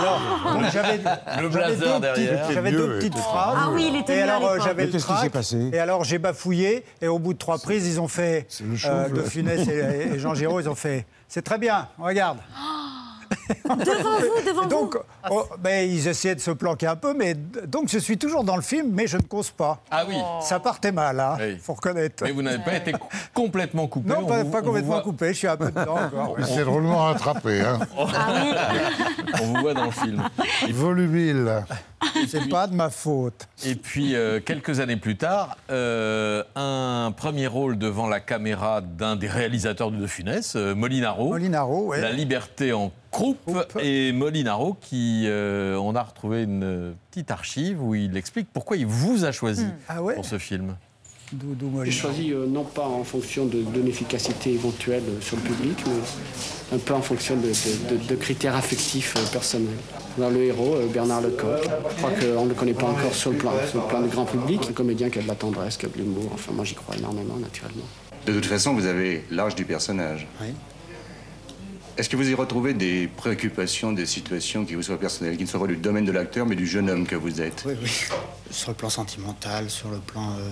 Alors, donc, j'avais Le j'avais blazer deux derrière. petites- J'avais deux petites phrases. Ah oui, il était Et alors euh, j'avais Mais le qu'est-ce qui s'est passé Et alors j'ai bafouillé et au bout de trois prises ils ont fait le chauve, euh, De. Funès et, et Jean Giraud ils ont fait c'est très bien regarde. Devant vous, devant donc, vous. oh, ben, ils essayaient de se planquer un peu, mais donc je suis toujours dans le film, mais je ne cause pas. Ah oui. Ça partait mal, hein, Oui. faut reconnaître. Mais vous n'avez pas été co- complètement coupé. Non, on pas, vous- complètement voit- coupé, je suis un peu dedans encore. Il s'est drôlement rattrapé. Hein. On vous voit dans le film. Volubile. C'est pas de ma faute. Et puis, euh, quelques années plus tard, euh, un premier rôle devant la caméra d'un des réalisateurs de De Funès, euh, Molinaro. Molinaro, ouais. La liberté en croupe. Et Molinaro, qui, euh, on a retrouvé une petite archive où il explique pourquoi il vous a choisi Ah ouais pour ce film. J'ai choisi euh, non pas en fonction de- d'une efficacité éventuelle euh, sur le public, mais un peu en fonction de, de- de- de critères affectifs euh, personnels. Dans le héros, euh, Bernard Lecoq, je crois qu'on ne le connaît pas encore sur le plan, sur le plan du grand public. Un comédien qui a de la tendresse, qui a de l'humour. Enfin, moi, j'y crois énormément, naturellement. De toute façon, vous avez l'âge du personnage. Est-ce que vous y retrouvez des préoccupations, des situations qui vous soient personnelles, qui ne soient pas du domaine de l'acteur, mais du jeune homme que vous êtes? Oui, oui. Sur le plan sentimental, sur le plan euh,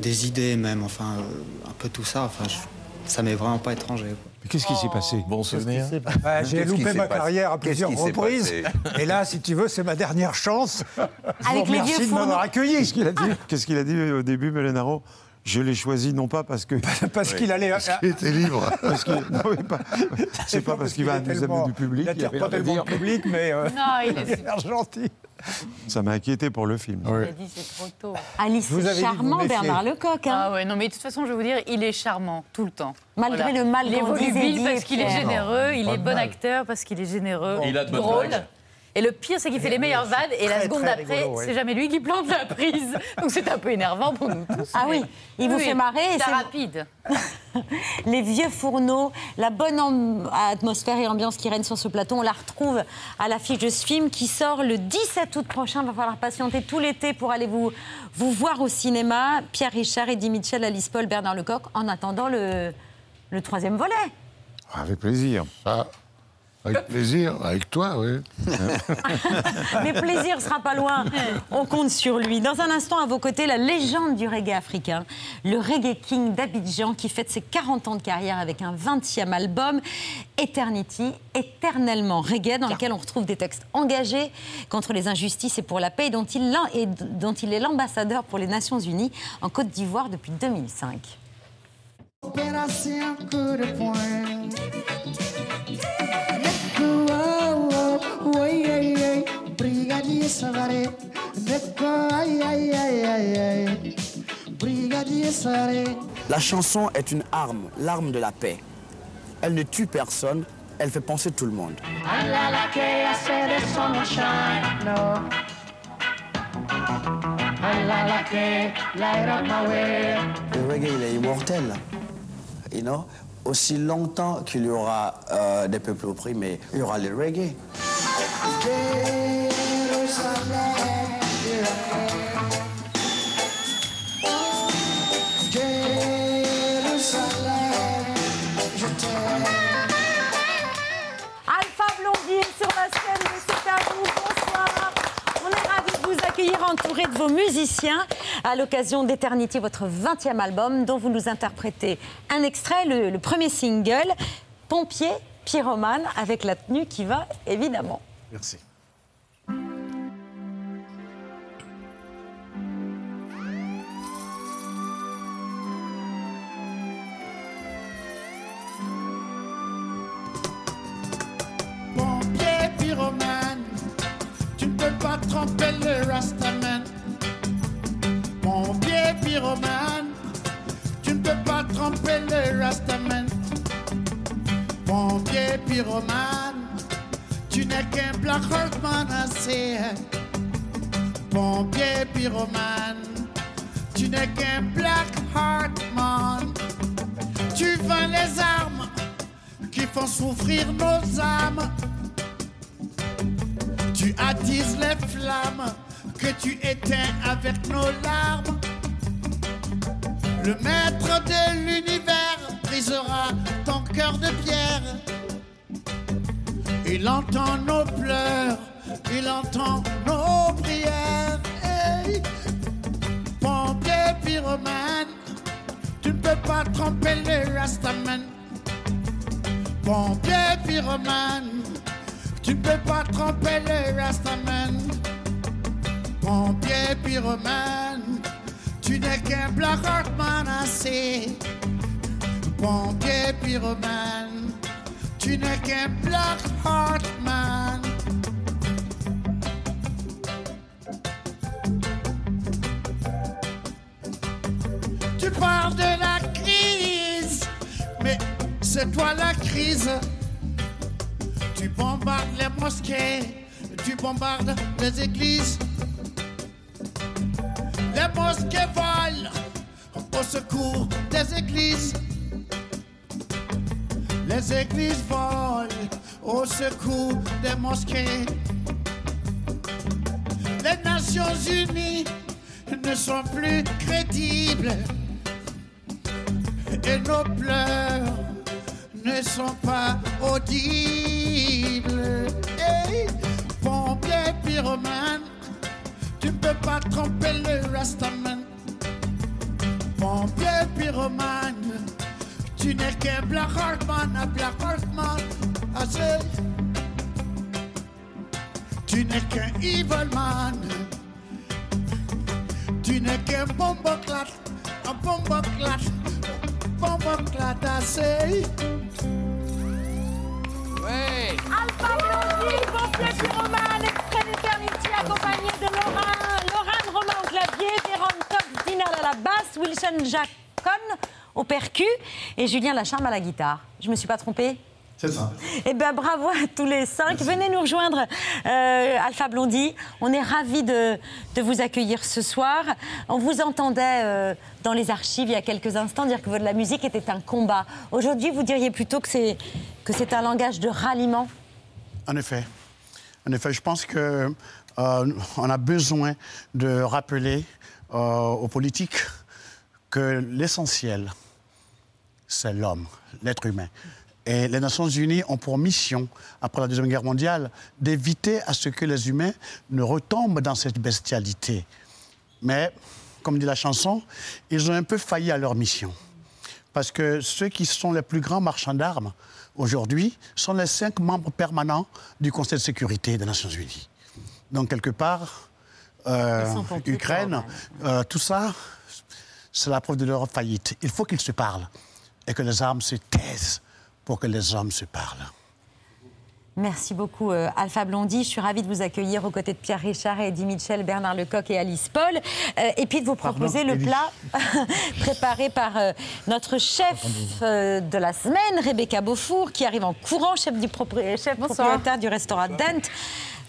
des idées même, enfin, euh, un peu tout ça. Enfin, je- ça m'est vraiment pas étranger. qu'est-ce qui s'est passé? Bon souvenir. Bah, j'ai loupé ma carrière à plusieurs reprises. Et là, si tu veux, c'est ma dernière chance. Je vous Avec les remercie vieux de m'avoir accueilli. Qu'est-ce qu'il a dit? Qu'est-ce qu'il a dit au début, Molinaro? Je l'ai choisi non pas parce que. Parce qu'il allait. Il était libre. Parce qu'il- non, mais pas- C'est pas parce qu'il va nous amener du public. Il n'attire pas tellement le public, mais euh, Non, il est- a l'air gentil. Ça m'a inquiété pour le film. Il a dit c'est trop tôt. Alice, Vous avez que charmant. Bernard Lecoq. hein. Ah ouais, non, mais de toute façon, je vais vous dire, il est charmant tout le temps. Malgré le mal Il est volubile parce qu'il est généreux, il est de bon mal. acteur parce qu'il est généreux, il a de bonnes. Et le pire, c'est qu'il fait les meilleures vannes et la seconde ouais. c'est jamais lui qui plante la prise. Donc c'est un peu énervant pour nous tous. Ah oui, il vous Oui, fait marrer C'est rapide. Les vieux fourneaux, la bonne atmosphère et ambiance qui règne sur ce plateau, on la retrouve à l'affiche de ce film qui sort le 17 août prochain. Il va falloir patienter tout l'été pour aller vous, vous voir au cinéma. Pierre Richard, Eddie Mitchell, Alice Paul, Bernard Lecoq, en attendant le, le troisième volet. Avec plaisir. Ah, avec plaisir, avec toi, oui. Mais plaisir sera pas loin. On compte sur lui. Dans un instant, à vos côtés, la légende du reggae africain, le Reggae King d'Abidjan, qui fête ses 40 ans de carrière avec un 20e album, Eternity, éternellement reggae, dans lequel on retrouve des textes engagés contre les injustices et pour la paix, dont il, l'en- et dont il est l'ambassadeur pour les Nations Unies en Côte d'Ivoire depuis 2005. Opération coup de poing. Savary. D'accord, aïe, aïe, aïe, aïe, aïe. Brigadier Savary. La chanson est une arme, l'arme de la paix. Elle ne tue personne, elle fait penser tout le monde. Le reggae, il est immortel. You know? Aussi longtemps qu'il y aura euh, des peuples opprimés, il y aura le reggae. Entouré de vos musiciens à l'occasion d'Eternity, votre 20e album, dont vous nous interprétez un extrait, le, le premier single, Pompier, Pyromane, avec la tenue qui va évidemment. Merci. Pyromane, tu ne peux pas tromper le Rastaman. Pompier pyromane, tu n'es qu'un Black Horseman assez. Pompier pyromane, tu n'es qu'un Black Heart Man. Tu vends les armes qui font souffrir nos âmes. Tu attises les flammes que tu éteins avec nos larmes. Le maître de l'univers brisera ton cœur de pierre. Il entend nos pleurs, il entend nos prières. Hey. Pompier pyromane, tu ne peux pas tromper le Rastaman. Pompier pyromane, tu ne peux pas tromper le Rastaman. Pompier pyromane, tu n'es qu'un Heartman assez. Pompier pyromane, tu n'es qu'un Black Heartman. Tu parles de la crise, mais c'est toi la crise. Tu bombardes les mosquées, tu bombardes les églises. Les mosquées volent au secours des églises. Les églises volent au secours des mosquées. Les Nations Unies ne sont plus crédibles et nos pleurs ne sont pas audibles. Hey, pompier pyromane, tu ne peux pas tromper le Rastaman. Pompier pyromane, tu n'es qu'un Black Heartman, un Black Heartman. Assez. Tu n'es qu'un evil man. Tu n'es qu'un bomboclat, un bomboclat, bomboclat assez. Ouais. Alpha Blondie, pompier pyromane, accompagné de Laurent, Laurent Romain au clavier, Véron Top Dinal à la basse, Wilson Jacon au percu et Julien Lacharme à la guitare. Je me suis pas trompée C'est ça. eh bien, bravo à tous les cinq. Venez nous rejoindre, euh, Alpha Blondie. On est ravis de, de vous accueillir ce soir. On vous entendait euh, dans les archives il y a quelques instants dire que la musique était un combat. Aujourd'hui, vous diriez plutôt que c'est que c'est un langage de ralliement? En effet. En effet, je pense que euh, on a besoin de rappeler euh, aux politiques que l'essentiel, c'est l'homme, l'être humain. Et les Nations Unies ont pour mission, après la Deuxième Guerre mondiale, d'éviter à ce que les humains ne retombent dans cette bestialité. Mais, comme dit la chanson, ils ont un peu failli à leur mission. Parce que ceux qui sont les plus grands marchands d'armes aujourd'hui sont les cinq membres permanents du Conseil de sécurité des Nations Unies. Donc, quelque part, euh, Ukraine, euh, tout ça, c'est la preuve de leur faillite. Il faut qu'ils se parlent et que les armes se taisent pour que les hommes se parlent. Merci beaucoup, euh, Alpha Blondie. Je suis ravie de vous accueillir aux côtés de Pierre Richard, Eddie Mitchell, Bernard Lecoq et Alice Paul. Euh, et puis de vous proposer le Eddie. plat préparé par euh, notre chef euh, de la semaine, Rebecca Beaufour, qui arrive en courant, chef, du propri- chef propriétaire du restaurant Dante.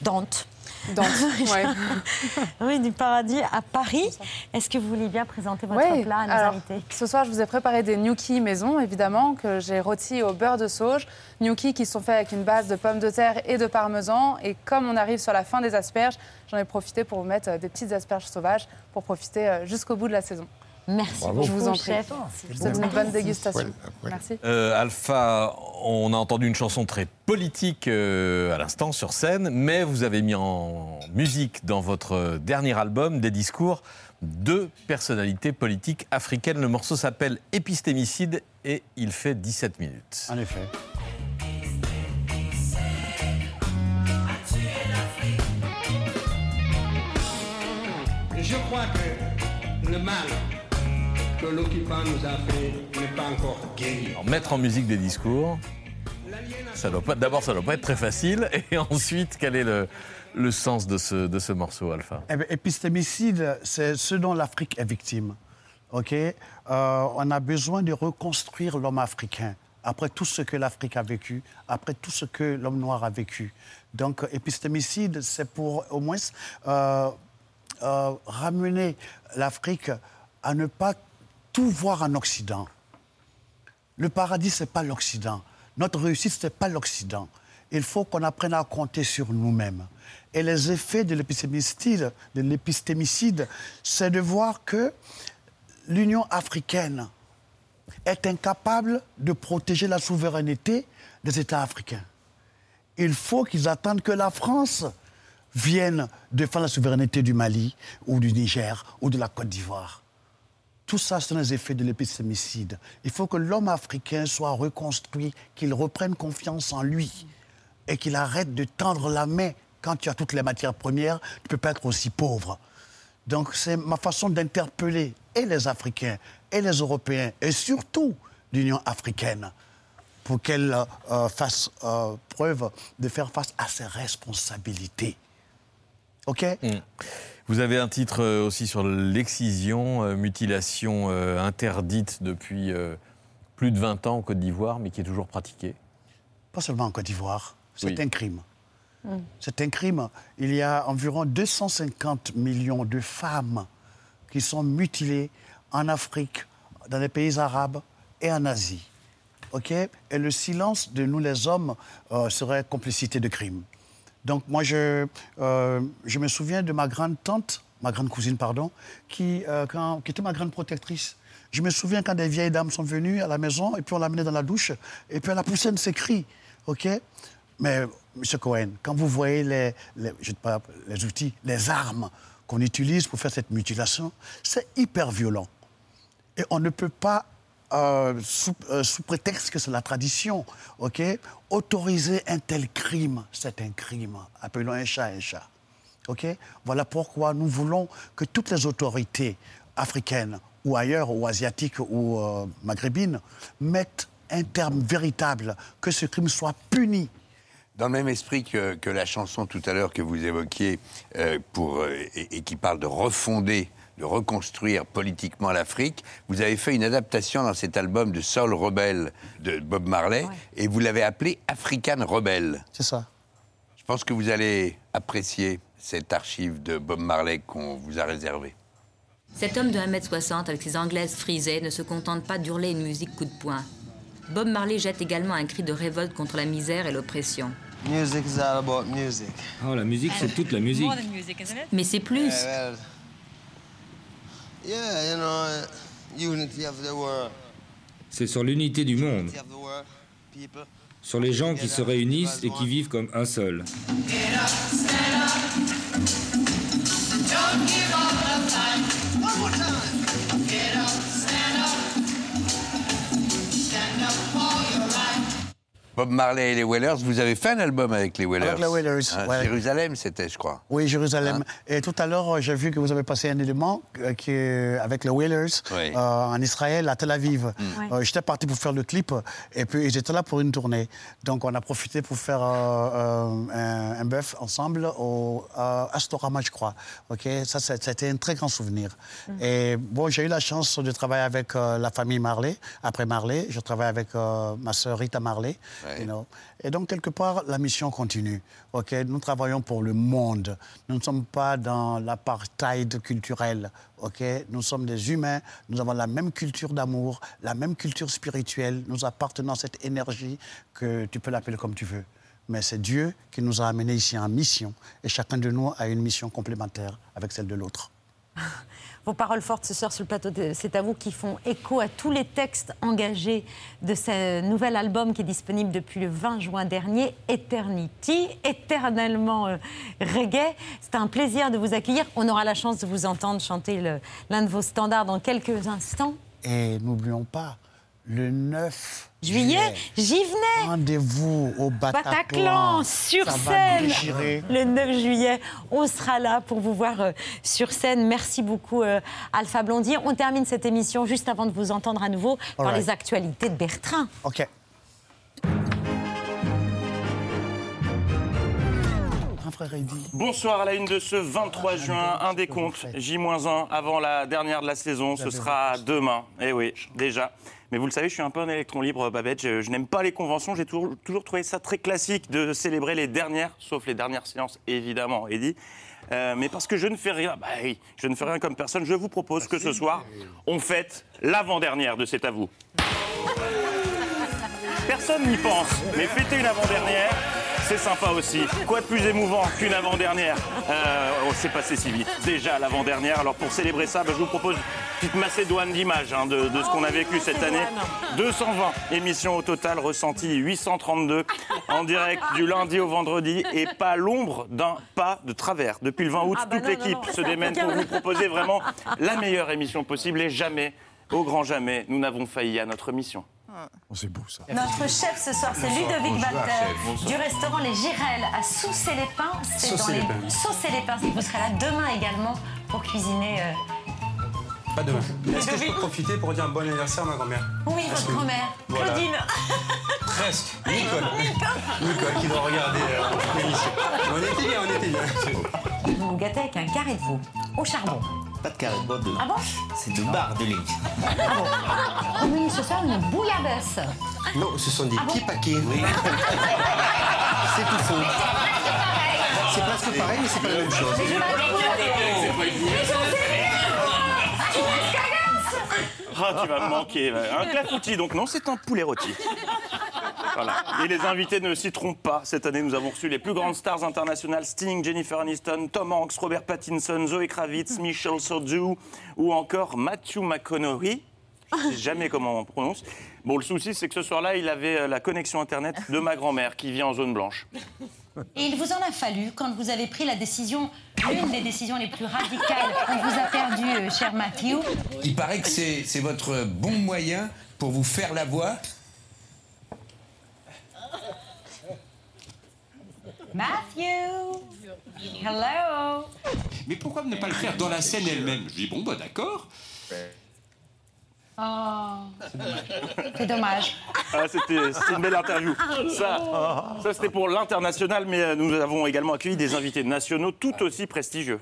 Dante. Dante, ouais. oui, du paradis à Paris. Est-ce que vous voulez bien présenter votre plat à nos alors, invités? Ce soir, je vous ai préparé des gnocchis maison, évidemment, que j'ai rôtis au beurre de sauge. Gnocchis qui sont faits avec une base de pommes de terre et de parmesan. Et comme on arrive sur la fin des asperges, j'en ai profité pour vous mettre euh, des petites asperges sauvages pour profiter euh, jusqu'au bout de la saison. Merci Je beaucoup, vous en prie. chef. Je vous souhaite une bonne dégustation. Merci. Euh, Alpha, on a entendu une chanson très politique euh, à l'instant sur scène, mais vous avez mis en musique dans votre dernier album des discours de personnalités politiques africaines. Le morceau s'appelle Épistémicide et il fait 17 minutes. En effet. Je crois que le mal que l'occupant nous a fait n'est pas encore guéri. Alors, mettre en musique des discours, ça doit pas. D'abord, ça doit pas être très facile, et ensuite, quel est le, le sens de ce, de ce morceau, Alpha? Eh épistémicide, c'est ce dont l'Afrique est victime. OK? Euh, On a besoin de reconstruire l'homme africain après tout ce que l'Afrique a vécu, après tout ce que l'homme noir a vécu. Donc, épistémicide, c'est pour au moins euh, euh, ramener l'Afrique à ne pas tout voir en Occident. Le paradis, ce n'est pas l'Occident. Notre réussite, ce n'est pas l'Occident. Il faut qu'on apprenne à compter sur nous-mêmes. Et les effets de l'épistémicide, de l'épistémicide, c'est de voir que l'Union africaine est incapable de protéger la souveraineté des États africains. Il faut qu'ils attendent que la France vienne défendre la souveraineté du Mali ou du Niger ou de la Côte d'Ivoire. Tout ça, c'est un effet de l'épistémicide. Il faut que l'homme africain soit reconstruit, qu'il reprenne confiance en lui et qu'il arrête de tendre la main quand tu as toutes les matières premières. Tu ne peux pas être aussi pauvre. Donc c'est ma façon d'interpeller et les Africains et les Européens et surtout l'Union africaine pour qu'elle euh, fasse euh, preuve de faire face à ses responsabilités. OK? Mm. Vous avez un titre euh, aussi sur l'excision, euh, mutilation euh, interdite depuis plus de 20 ans en Côte d'Ivoire, mais qui est toujours pratiquée. Pas seulement en Côte d'Ivoire, c'est Oui. un crime. C'est un crime. Il y a environ 250 millions de femmes qui sont mutilées en Afrique, dans les pays arabes et en Asie. OK? Et le silence de nous, les hommes, euh, serait complicité de crime. Donc moi, je, euh, je me souviens de ma grande tante, ma grande cousine, pardon, qui, euh, quand- qui était ma grande protectrice. Je me souviens quand des vieilles dames sont venues à la maison et puis on l'a amenée dans la douche et puis elle a poussé un de ses cris. OK? Mais, M. Cohen, quand vous voyez les, les outils, les armes qu'on utilise pour faire cette mutilation, c'est hyper violent. Et on ne peut pas, euh, sous, euh, sous prétexte que c'est la tradition, ok, autoriser un tel crime. C'est un crime. Appelons un chat un chat. ok? Voilà pourquoi nous voulons que toutes les autorités africaines ou ailleurs, ou asiatiques ou euh, maghrébines, mettent un terme véritable, que ce crime soit puni. Dans le même esprit que, que la chanson tout à l'heure que vous évoquiez, euh, pour, euh, et, et qui parle de refonder, de reconstruire politiquement l'Afrique, vous avez fait une adaptation dans cet album de Soul Rebelle de Bob Marley, et vous l'avez appelé African Rebelle. C'est ça. Je pense que vous allez apprécier cette archive de Bob Marley qu'on vous a réservée. Cet homme de 1m60 avec ses anglaises frisées ne se contente pas d'hurler une musique coup de poing. Bob Marley jette également un cri de révolte contre la misère et l'oppression. Music is all about music. Oh, la musique, c'est toute la musique. Mais c'est plus. Yeah, well, yeah, you know, unity of the world. C'est sur l'unité du monde, sur les gens qui se réunissent et qui vivent comme un seul. Bob Marley et les Wailers, vous avez fait un album avec les Wailers. Avec les Wailers, Hein, ouais. Jérusalem, c'était, je crois. Oui, Jérusalem. Hein? Et tout à l'heure, j'ai vu que vous avez passé un élément euh, qui est avec les Whalers Oui. euh, en Israël, à Tel Aviv. Mm. Oui. Euh, J'étais parti pour faire le clip et puis ils étaient là pour une tournée. Donc on a profité pour faire euh, euh, un, un bœuf ensemble au à Astorama, je crois. Ok, ça c'était un très grand souvenir. Et bon, j'ai eu la chance de travailler avec euh, la famille Marley. Après Marley, je travaille avec euh, ma sœur Rita Marley. Et donc, quelque part, la mission continue. ok? Nous travaillons pour le monde. Nous ne sommes pas dans l'apartheid culturel. ok? Nous sommes des humains. Nous avons la même culture d'amour, la même culture spirituelle. Nous appartenons à cette énergie que tu peux l'appeler comme tu veux. Mais c'est Dieu qui nous a amenés ici en mission. Et chacun de nous a une mission complémentaire avec celle de l'autre. Vos paroles fortes ce soir sur le plateau C'est à vous qui font écho à tous les textes engagés de ce nouvel album qui est disponible depuis le 20 juin dernier, Eternity, éternellement euh, reggae. C'est un plaisir de vous accueillir. On aura la chance de vous entendre chanter l'un de vos standards dans quelques instants. Et n'oublions pas, le 9 Juillet, j'y venais. Rendez-vous au Bataclan. Bataclan, sur Ça scène, le 9 juillet. On sera là pour vous voir euh, sur scène. Merci beaucoup, euh, Alpha Blondy. On termine cette émission juste avant de vous entendre à nouveau par All right. les actualités de Bertrand. OK. Bonsoir à la une de ce 23 juin, un décompte, J-1 avant la dernière de la saison, ce sera demain. Eh oui, déjà. Mais vous le savez, je suis un peu un électron libre, Babette. Je, je n'aime pas les conventions. J'ai toujours, toujours trouvé ça très classique de célébrer les dernières, sauf les dernières séances, évidemment, Eddy. Euh, mais parce que je ne fais rien, bah oui, je ne fais rien comme personne, je vous propose que ce soir, on fête l'avant-dernière de C'est à vous. Personne n'y pense, mais fêter une avant-dernière, c'est sympa aussi. Quoi de plus émouvant qu'une avant-dernière Euh, oh, C'est passé si vite. Déjà l'avant-dernière. Alors pour célébrer ça, bah, je vous propose Petite Macédoine d'images hein, de, de ce qu'on a vécu cette année. 220 émissions au total, ressenties 832 en direct du lundi au vendredi et pas l'ombre d'un pas de travers. Depuis le 20 août, Ah bah toute l'équipe se démène pour vous proposer vraiment la meilleure émission possible et jamais, au grand jamais, nous n'avons failli à notre mission. Oh, c'est beau ça. Notre chef ce soir, c'est. Ludovic Walter du restaurant Les Girelles à Saucé-les-Pins. C'est dans Saucé-les-Pins, oui. Saucé-les-Pins. Vous serez là demain également pour cuisiner. euh, Pas demain. Est-ce que je peux profiter pour dire un bon anniversaire à ma grand-mère Oui, votre que- grand-mère, Voilà. Claudine. Presque. Nicole. Nicole qui doit regarder euh, l'émission. On était bien, on était bien. Vous nous gâtez avec un carré de veau au charbon. Pas de carré de bois de. Ah bon C'est de barre de ligne. Ah bon ce soir, une bouillabaisse. Non, ce sont des Ah bon petits paquets. c'est tout faux. C'est presque pareil, mais c'est pas la même chose. Ah, tu vas me manquer. Un clafoutis, donc non, c'est un poulet rôti. Voilà. Et les invités ne s'y trompent pas. Cette année, nous avons reçu les plus grandes stars internationales Sting, Jennifer Aniston, Tom Hanks, Robert Pattinson, Zoe Kravitz, Michelle Soju ou encore Matthew McConaughey. Je sais jamais comment on prononce. Bon, le souci, c'est que ce soir-là, il avait euh, la connexion Internet de ma grand-mère qui vit en zone blanche. Et il vous en a fallu quand vous avez pris la décision, l'une des décisions les plus radicales. On vous a perdu, euh, cher Matthew. Il paraît que c'est votre bon moyen pour vous faire la voix. Matthew Hello Mais pourquoi ne pas le faire dans la scène elle-même Je dis bon, bah d'accord. Oh, c'est dommage. Ah, c'était c'était une belle interview. Ça, ça c'était pour l'international, mais euh, nous avons également accueilli des invités nationaux tout aussi prestigieux.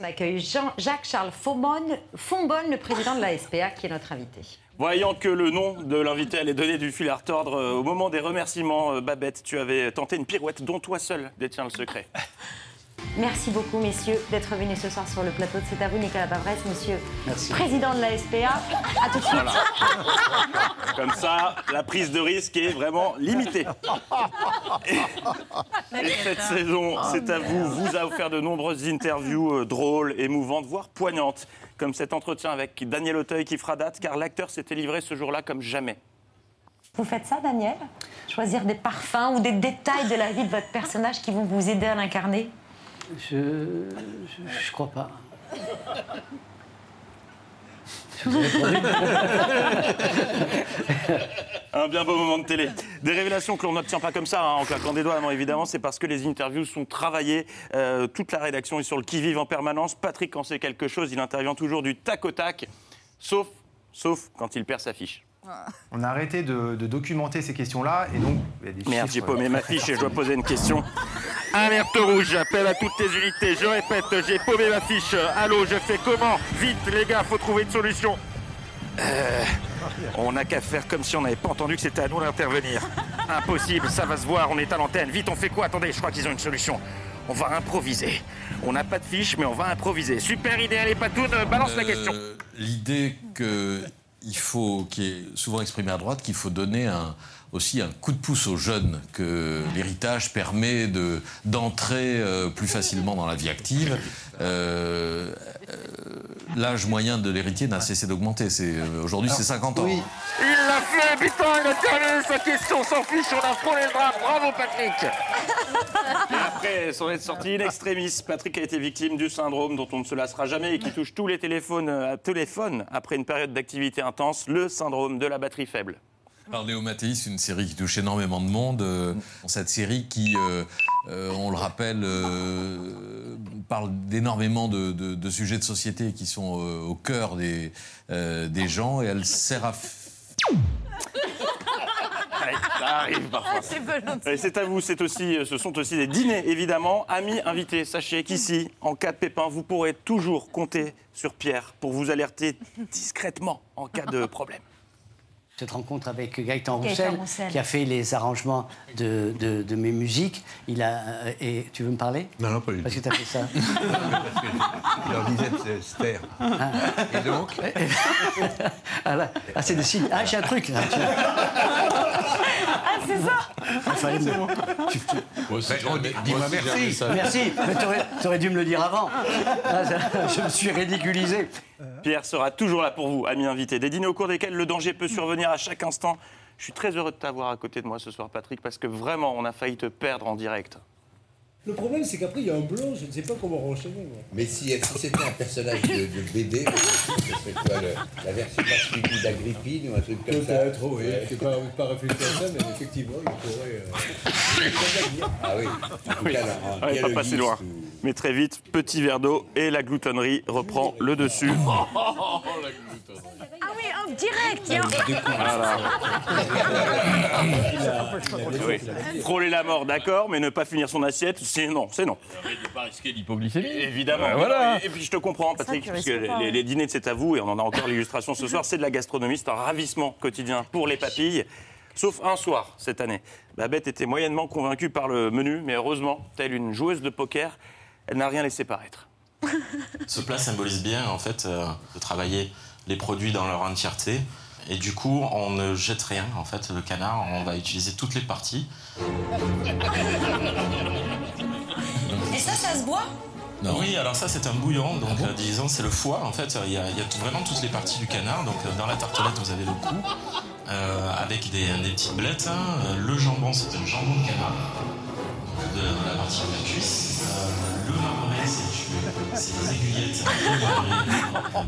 On accueille Jean- Jacques-Charles Fonbonne, Fonbonne, le président de la SPA, qui est notre invité. Voyant que le nom de l'invité allait donner du fil à retordre, euh, au moment des remerciements, euh, Babette, tu avais tenté une pirouette dont toi seul détiens le secret. Merci beaucoup, messieurs, d'être venus ce soir sur le plateau. C'est à vous, Nicolas Bavresse, monsieur Merci. président de la SPA. À tout de suite. Voilà. Comme ça, la prise de risque est vraiment limitée. Et cette saison, c'est à vous, vous a offert de nombreuses interviews euh, drôles, émouvantes, voire poignantes, comme cet entretien avec Daniel Auteuil qui fera date, car l'acteur s'était livré ce jour-là comme jamais. Vous faites ça, Daniel? Choisir des parfums ou des détails de la vie de votre personnage qui vont vous aider à l'incarner? Je, je crois pas. Un bien beau moment de télé. Des révélations que l'on n'obtient pas comme ça, hein, en claquant des doigts, non, évidemment, c'est parce que les interviews sont travaillées. euh, toute la rédaction est sur le qui-vive en permanence. Patrick, quand c'est quelque chose, il intervient toujours du tac au tac, sauf, sauf quand il perd sa fiche. On a arrêté de, de documenter ces questions-là et donc. il y a des Merde, j'ai paumé ma fiche et je dois poser une question. Alerte rouge, j'appelle à toutes les unités. Je répète, j'ai paumé ma fiche. Allô, je fais comment? Vite, les gars, faut trouver une solution. Euh, on n'a qu'à faire comme si on n'avait pas entendu que c'était à nous d'intervenir. Impossible, ça va se voir, on est à l'antenne. Vite, on fait quoi? Attendez, je crois qu'ils ont une solution. On va improviser. On n'a pas de fiche, mais on va improviser. Super idée, allez, Patoun, balance la Euh, question. L'idée qu'il faut, qui est souvent exprimée à droite, qu'il faut donner un, aussi un coup de pouce aux jeunes, que l'héritage permet de, d'entrer euh, plus facilement dans la vie active. Euh, euh, L'âge moyen de l'héritier n'a cessé d'augmenter. C'est, aujourd'hui, c'est 50 ans. Il l'a fait, putain, il a terminé sa question sans fiche, on a frôlé le drap. Bravo, Patrick. Après s'en être sorti in extremis, Patrick a été victime du syndrome dont on ne se lassera jamais et qui touche tous les téléphones, téléphones après une période d'activité intense, le syndrome de la batterie faible. Alors Léo Mattei, c'est une série qui touche énormément de monde. Euh, cette série qui, euh, euh, on le rappelle, euh, parle d'énormément de, de- de sujets de société qui sont euh, au cœur des, euh, des gens et elle sert à... ça arrive parfois. C'est à vous, c'est aussi, ce sont aussi des dîners, évidemment. Amis invités, sachez qu'ici, en cas de pépin, vous pourrez toujours compter sur Pierre pour vous alerter discrètement en cas de problème. Cette rencontre avec Gaëtan Gaëtan Roussel, Roussel. qui a fait les arrangements de, de- de mes musiques. Il a, euh, et tu veux me parler? Non, non, pas du Parce que tu as fait ça. Il leur disait de se taire. Et donc? Ah, ah, c'est des signes. Ah, j'ai un truc. là. Ah, c'est ça Il fallait me- Dis-moi merci. Merci, mais t'aurais- t'aurais dû me le dire avant. Ah, ça- je me suis ridiculisé. Pierre sera toujours là pour vous, amis invités. Des dîners au cours desquels le danger peut survenir à chaque instant. Je suis très heureux de t'avoir à côté de moi ce soir, Patrick, parce que vraiment, on a failli te perdre en direct. Le problème, c'est qu'après, il y a un blanc, je ne sais pas comment renchaîner. moi. Mais si, si c'était un personnage de, de BD, ce serait quoi le- la version masculine d'Agrippine ou un truc comme ça Peut-être, oui. Ouais. Je n'ai pas, pas réfléchi à ça, mais effectivement, il pourrait. euh, Ah oui. En tout Oui, cas, en on n'est pas dialoguiste passé loin. Mais très vite, petit verre d'eau et la gloutonnerie reprend le dessus. Ah oui, en direct. il y a un- Oui. Frôler la mort, d'accord, mais ne pas finir son assiette, c'est non, c'est non. Ne pas risquer l'hypoglycémie. Évidemment. Ouais, voilà. Et, puis je te comprends, Patrick, parce que pas, les, ouais. les dîners de C'est à vous, et on en a encore l'illustration ce soir, c'est de la gastronomie, c'est un ravissement quotidien pour les papilles. Sauf un soir cette année. Babette était moyennement convaincue par le menu, mais heureusement, telle une joueuse de poker, elle n'a rien laissé paraître. Ce plat symbolise bien en fait euh, de travailler les produits dans leur entièreté. Et du coup, on ne jette rien. En fait, le canard, on va utiliser toutes les parties. Et ça, ça se boit? Oui, alors ça c'est un bouillon, donc euh, disons c'est le foie. En fait, il y a, il y a tout- vraiment toutes les parties du canard. Donc euh, dans la tartelette, vous avez le cou euh, avec des, des petites blettes. hein. Le jambon, c'est un jambon de canard, donc de la partie de la cuisse. Le marronnet, c'est du- c'est des aiguillettes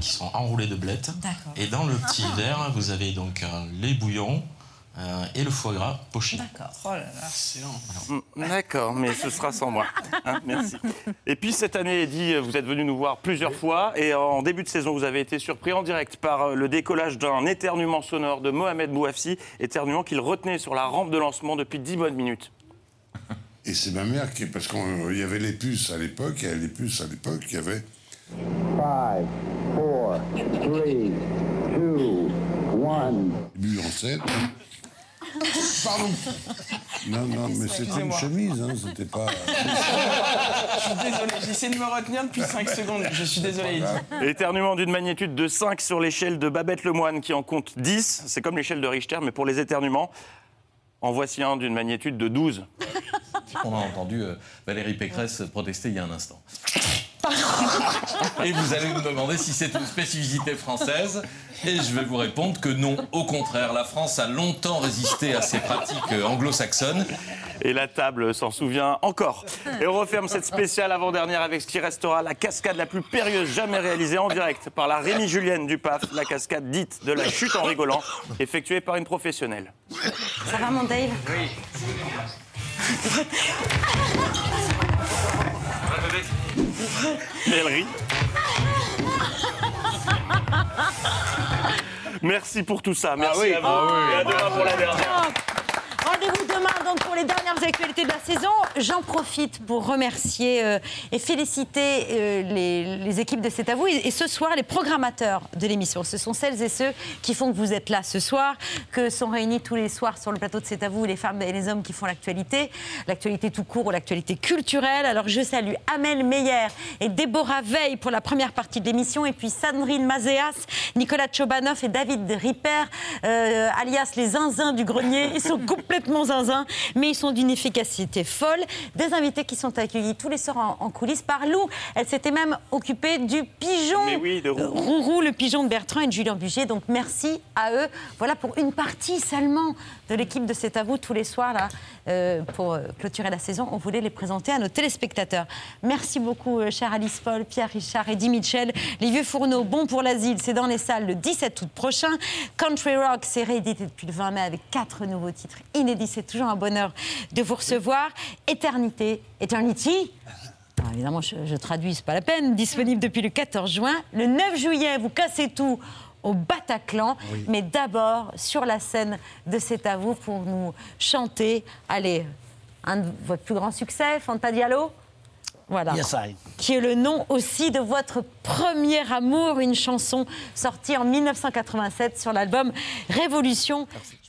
qui sont enroulées de blettes. Et dans le petit verre, vous avez donc euh, les bouillons euh, et le foie gras poché. D'accord. Oh là là. Excellent. Mm, D'accord, mais ce sera sans moi. Hein, merci. Et puis cette année, Eddy, vous êtes venu nous voir plusieurs fois et en début de saison, vous avez été surpris en direct par euh, le décollage d'un éternuement sonore de Mohamed Bouafsi, éternuement qu'il retenait sur la rampe de lancement depuis 10 bonnes minutes. Et c'est ma mère qui. Parce qu'il y avait les puces à l'époque, il y avait les puces à l'époque, il y avait. Five, four, three, two, one. Bu en 7. Pardon Non, non, mais c'était une chemise, hein, c'était pas. Je suis désolé, j'essaie de me retenir depuis 5 secondes. Je suis désolé. Éternuement d'une magnitude de 5 sur l'échelle de Babette Lemoine qui en compte 10. C'est comme l'échelle de Richter, mais pour les éternuements. En voici un d'une magnitude de 12. On a entendu euh, Valérie Pécresse protester il y a un instant. Et vous allez me demander si c'est une spécificité française. Et je vais vous répondre que non. Au contraire, la France a longtemps résisté à ces pratiques euh, anglo-saxonnes. Et la table s'en souvient encore. Et on referme cette spéciale avant-dernière avec ce qui restera la cascade la plus périlleuse jamais réalisée en direct par la Rémi Julienne du PAF, la cascade dite de la chute en rigolant, effectuée par une professionnelle. Ça va, mon Dave? Mais elle rit. Merci pour tout ça. Merci oui. à vous. Ah oui. Et à demain pour la dernière. Donc pour les dernières actualités de la saison. J'en profite pour remercier euh, et féliciter euh, les, équipes de C'est à vous et, et ce soir les programmateurs de l'émission. Ce sont celles et ceux qui font que vous êtes là ce soir, que sont réunis tous les soirs sur le plateau de C'est à vous les femmes et les hommes qui font l'actualité, l'actualité tout court ou l'actualité culturelle. Alors je salue Amel Meyer et Déborah Veil pour la première partie de l'émission et puis Sandrine Mazéas, Nicolas Tchobanov et David Ripper, euh, alias les zinzins du grenier. Ils sont complètement zinzins, mais ils sont d'une efficacité folle. Des invités qui sont accueillis tous les soirs en, en coulisses par Lou. Elle s'était même occupée du pigeon. Mais oui, de Rourou. Euh, Rourou, le pigeon de Bertrand et de Julien Bugier. Donc merci à eux. Voilà pour une partie seulement de l'équipe de C'est à vous tous les soirs là euh, pour euh, clôturer la saison. On voulait les présenter à nos téléspectateurs. Merci beaucoup, euh, cher Alice Paul, Pierre Richard, Eddie Mitchell. Les vieux fourneaux, bon pour l'asile, c'est dans les salles le 17 août prochain. Country Rock, c'est réédité depuis le 20 mai avec quatre nouveaux titres inédits. C'est toujours un bonheur de vous recevoir. Éternité, Eternity. Alors, évidemment, je, je traduis, c'est pas la peine. Disponible depuis le 14 juin. Le 9 juillet, vous cassez tout au Bataclan. Mais d'abord, sur la scène de C'est à vous pour nous chanter. Allez, un de votre plus grand succès, Fanta Diallo voilà. Yes, I. Qui est le nom aussi de votre premier amour, une chanson sortie en 1987 sur l'album Révolution. Merci.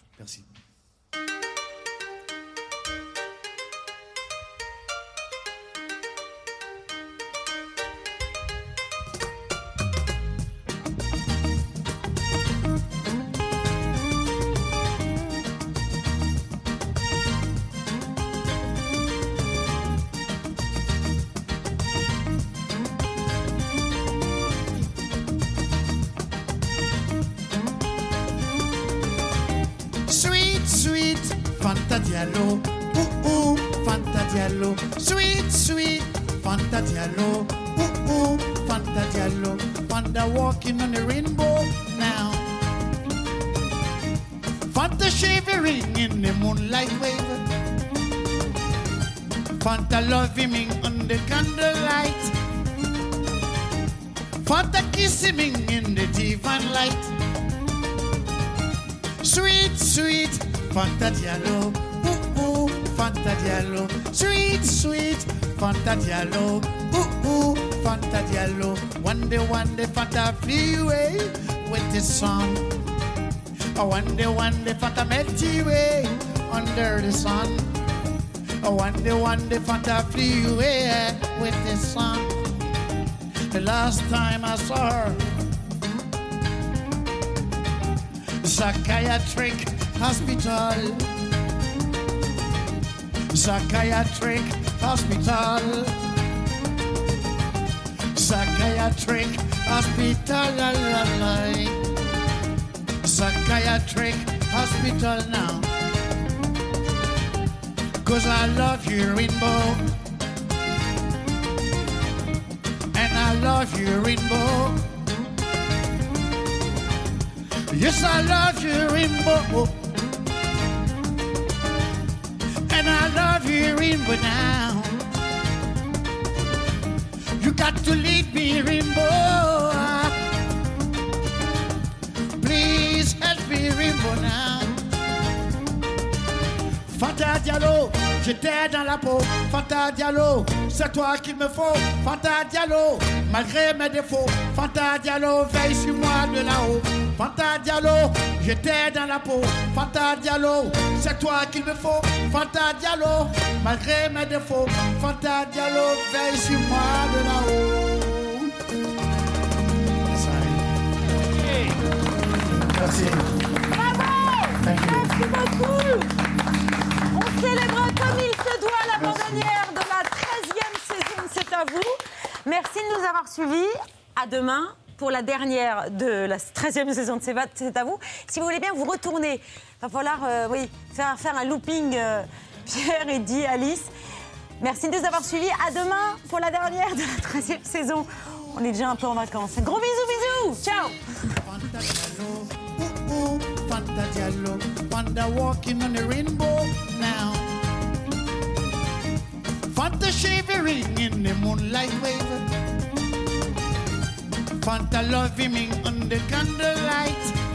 this song. Oh, I wonder, wonder if I can melt away under the sun. Oh, I wonder, wonder if I can flee away with this song. The last time I saw her, psychiatric hospital. Psychiatric hospital. Psychiatric hospital. La, la, la. Psychiatric hospital now. Cause I love you, Rainbow. And I love you, Rainbow. Yes, I love you, Rainbow. And I love you, Rainbow now. You got to lead me, Rainbow. Fanta Diallo, j'étais dans la peau. Fanta Diallo, c'est toi qu'il me faut. Fanta Diallo, malgré mes défauts. Fanta Diallo, veille sur moi de là-haut. Fanta Diallo, j'étais dans la peau. Fanta Diallo, c'est toi qu'il me faut. Fanta Diallo, malgré mes défauts. Fanta Diallo, veille sur moi de là-haut. On célèbre comme il se doit l'avant-dernière de la 13e saison. C'est à vous. Merci de nous avoir suivis. À demain pour la dernière de la 13e saison de C'est à vous. Si vous voulez bien vous retourner, il va falloir euh, oui, faire, un looping euh, Pierre, Eddy, Alice. Merci de nous avoir suivis. À demain pour la dernière de la 13e saison. On est déjà un peu en vacances. Gros bisous, bisous. Ciao. Ooh, Fanta Diallo, Fanta walking on the rainbow now. Fanta shivering in the moonlight wave. Fanta loving me under candlelight.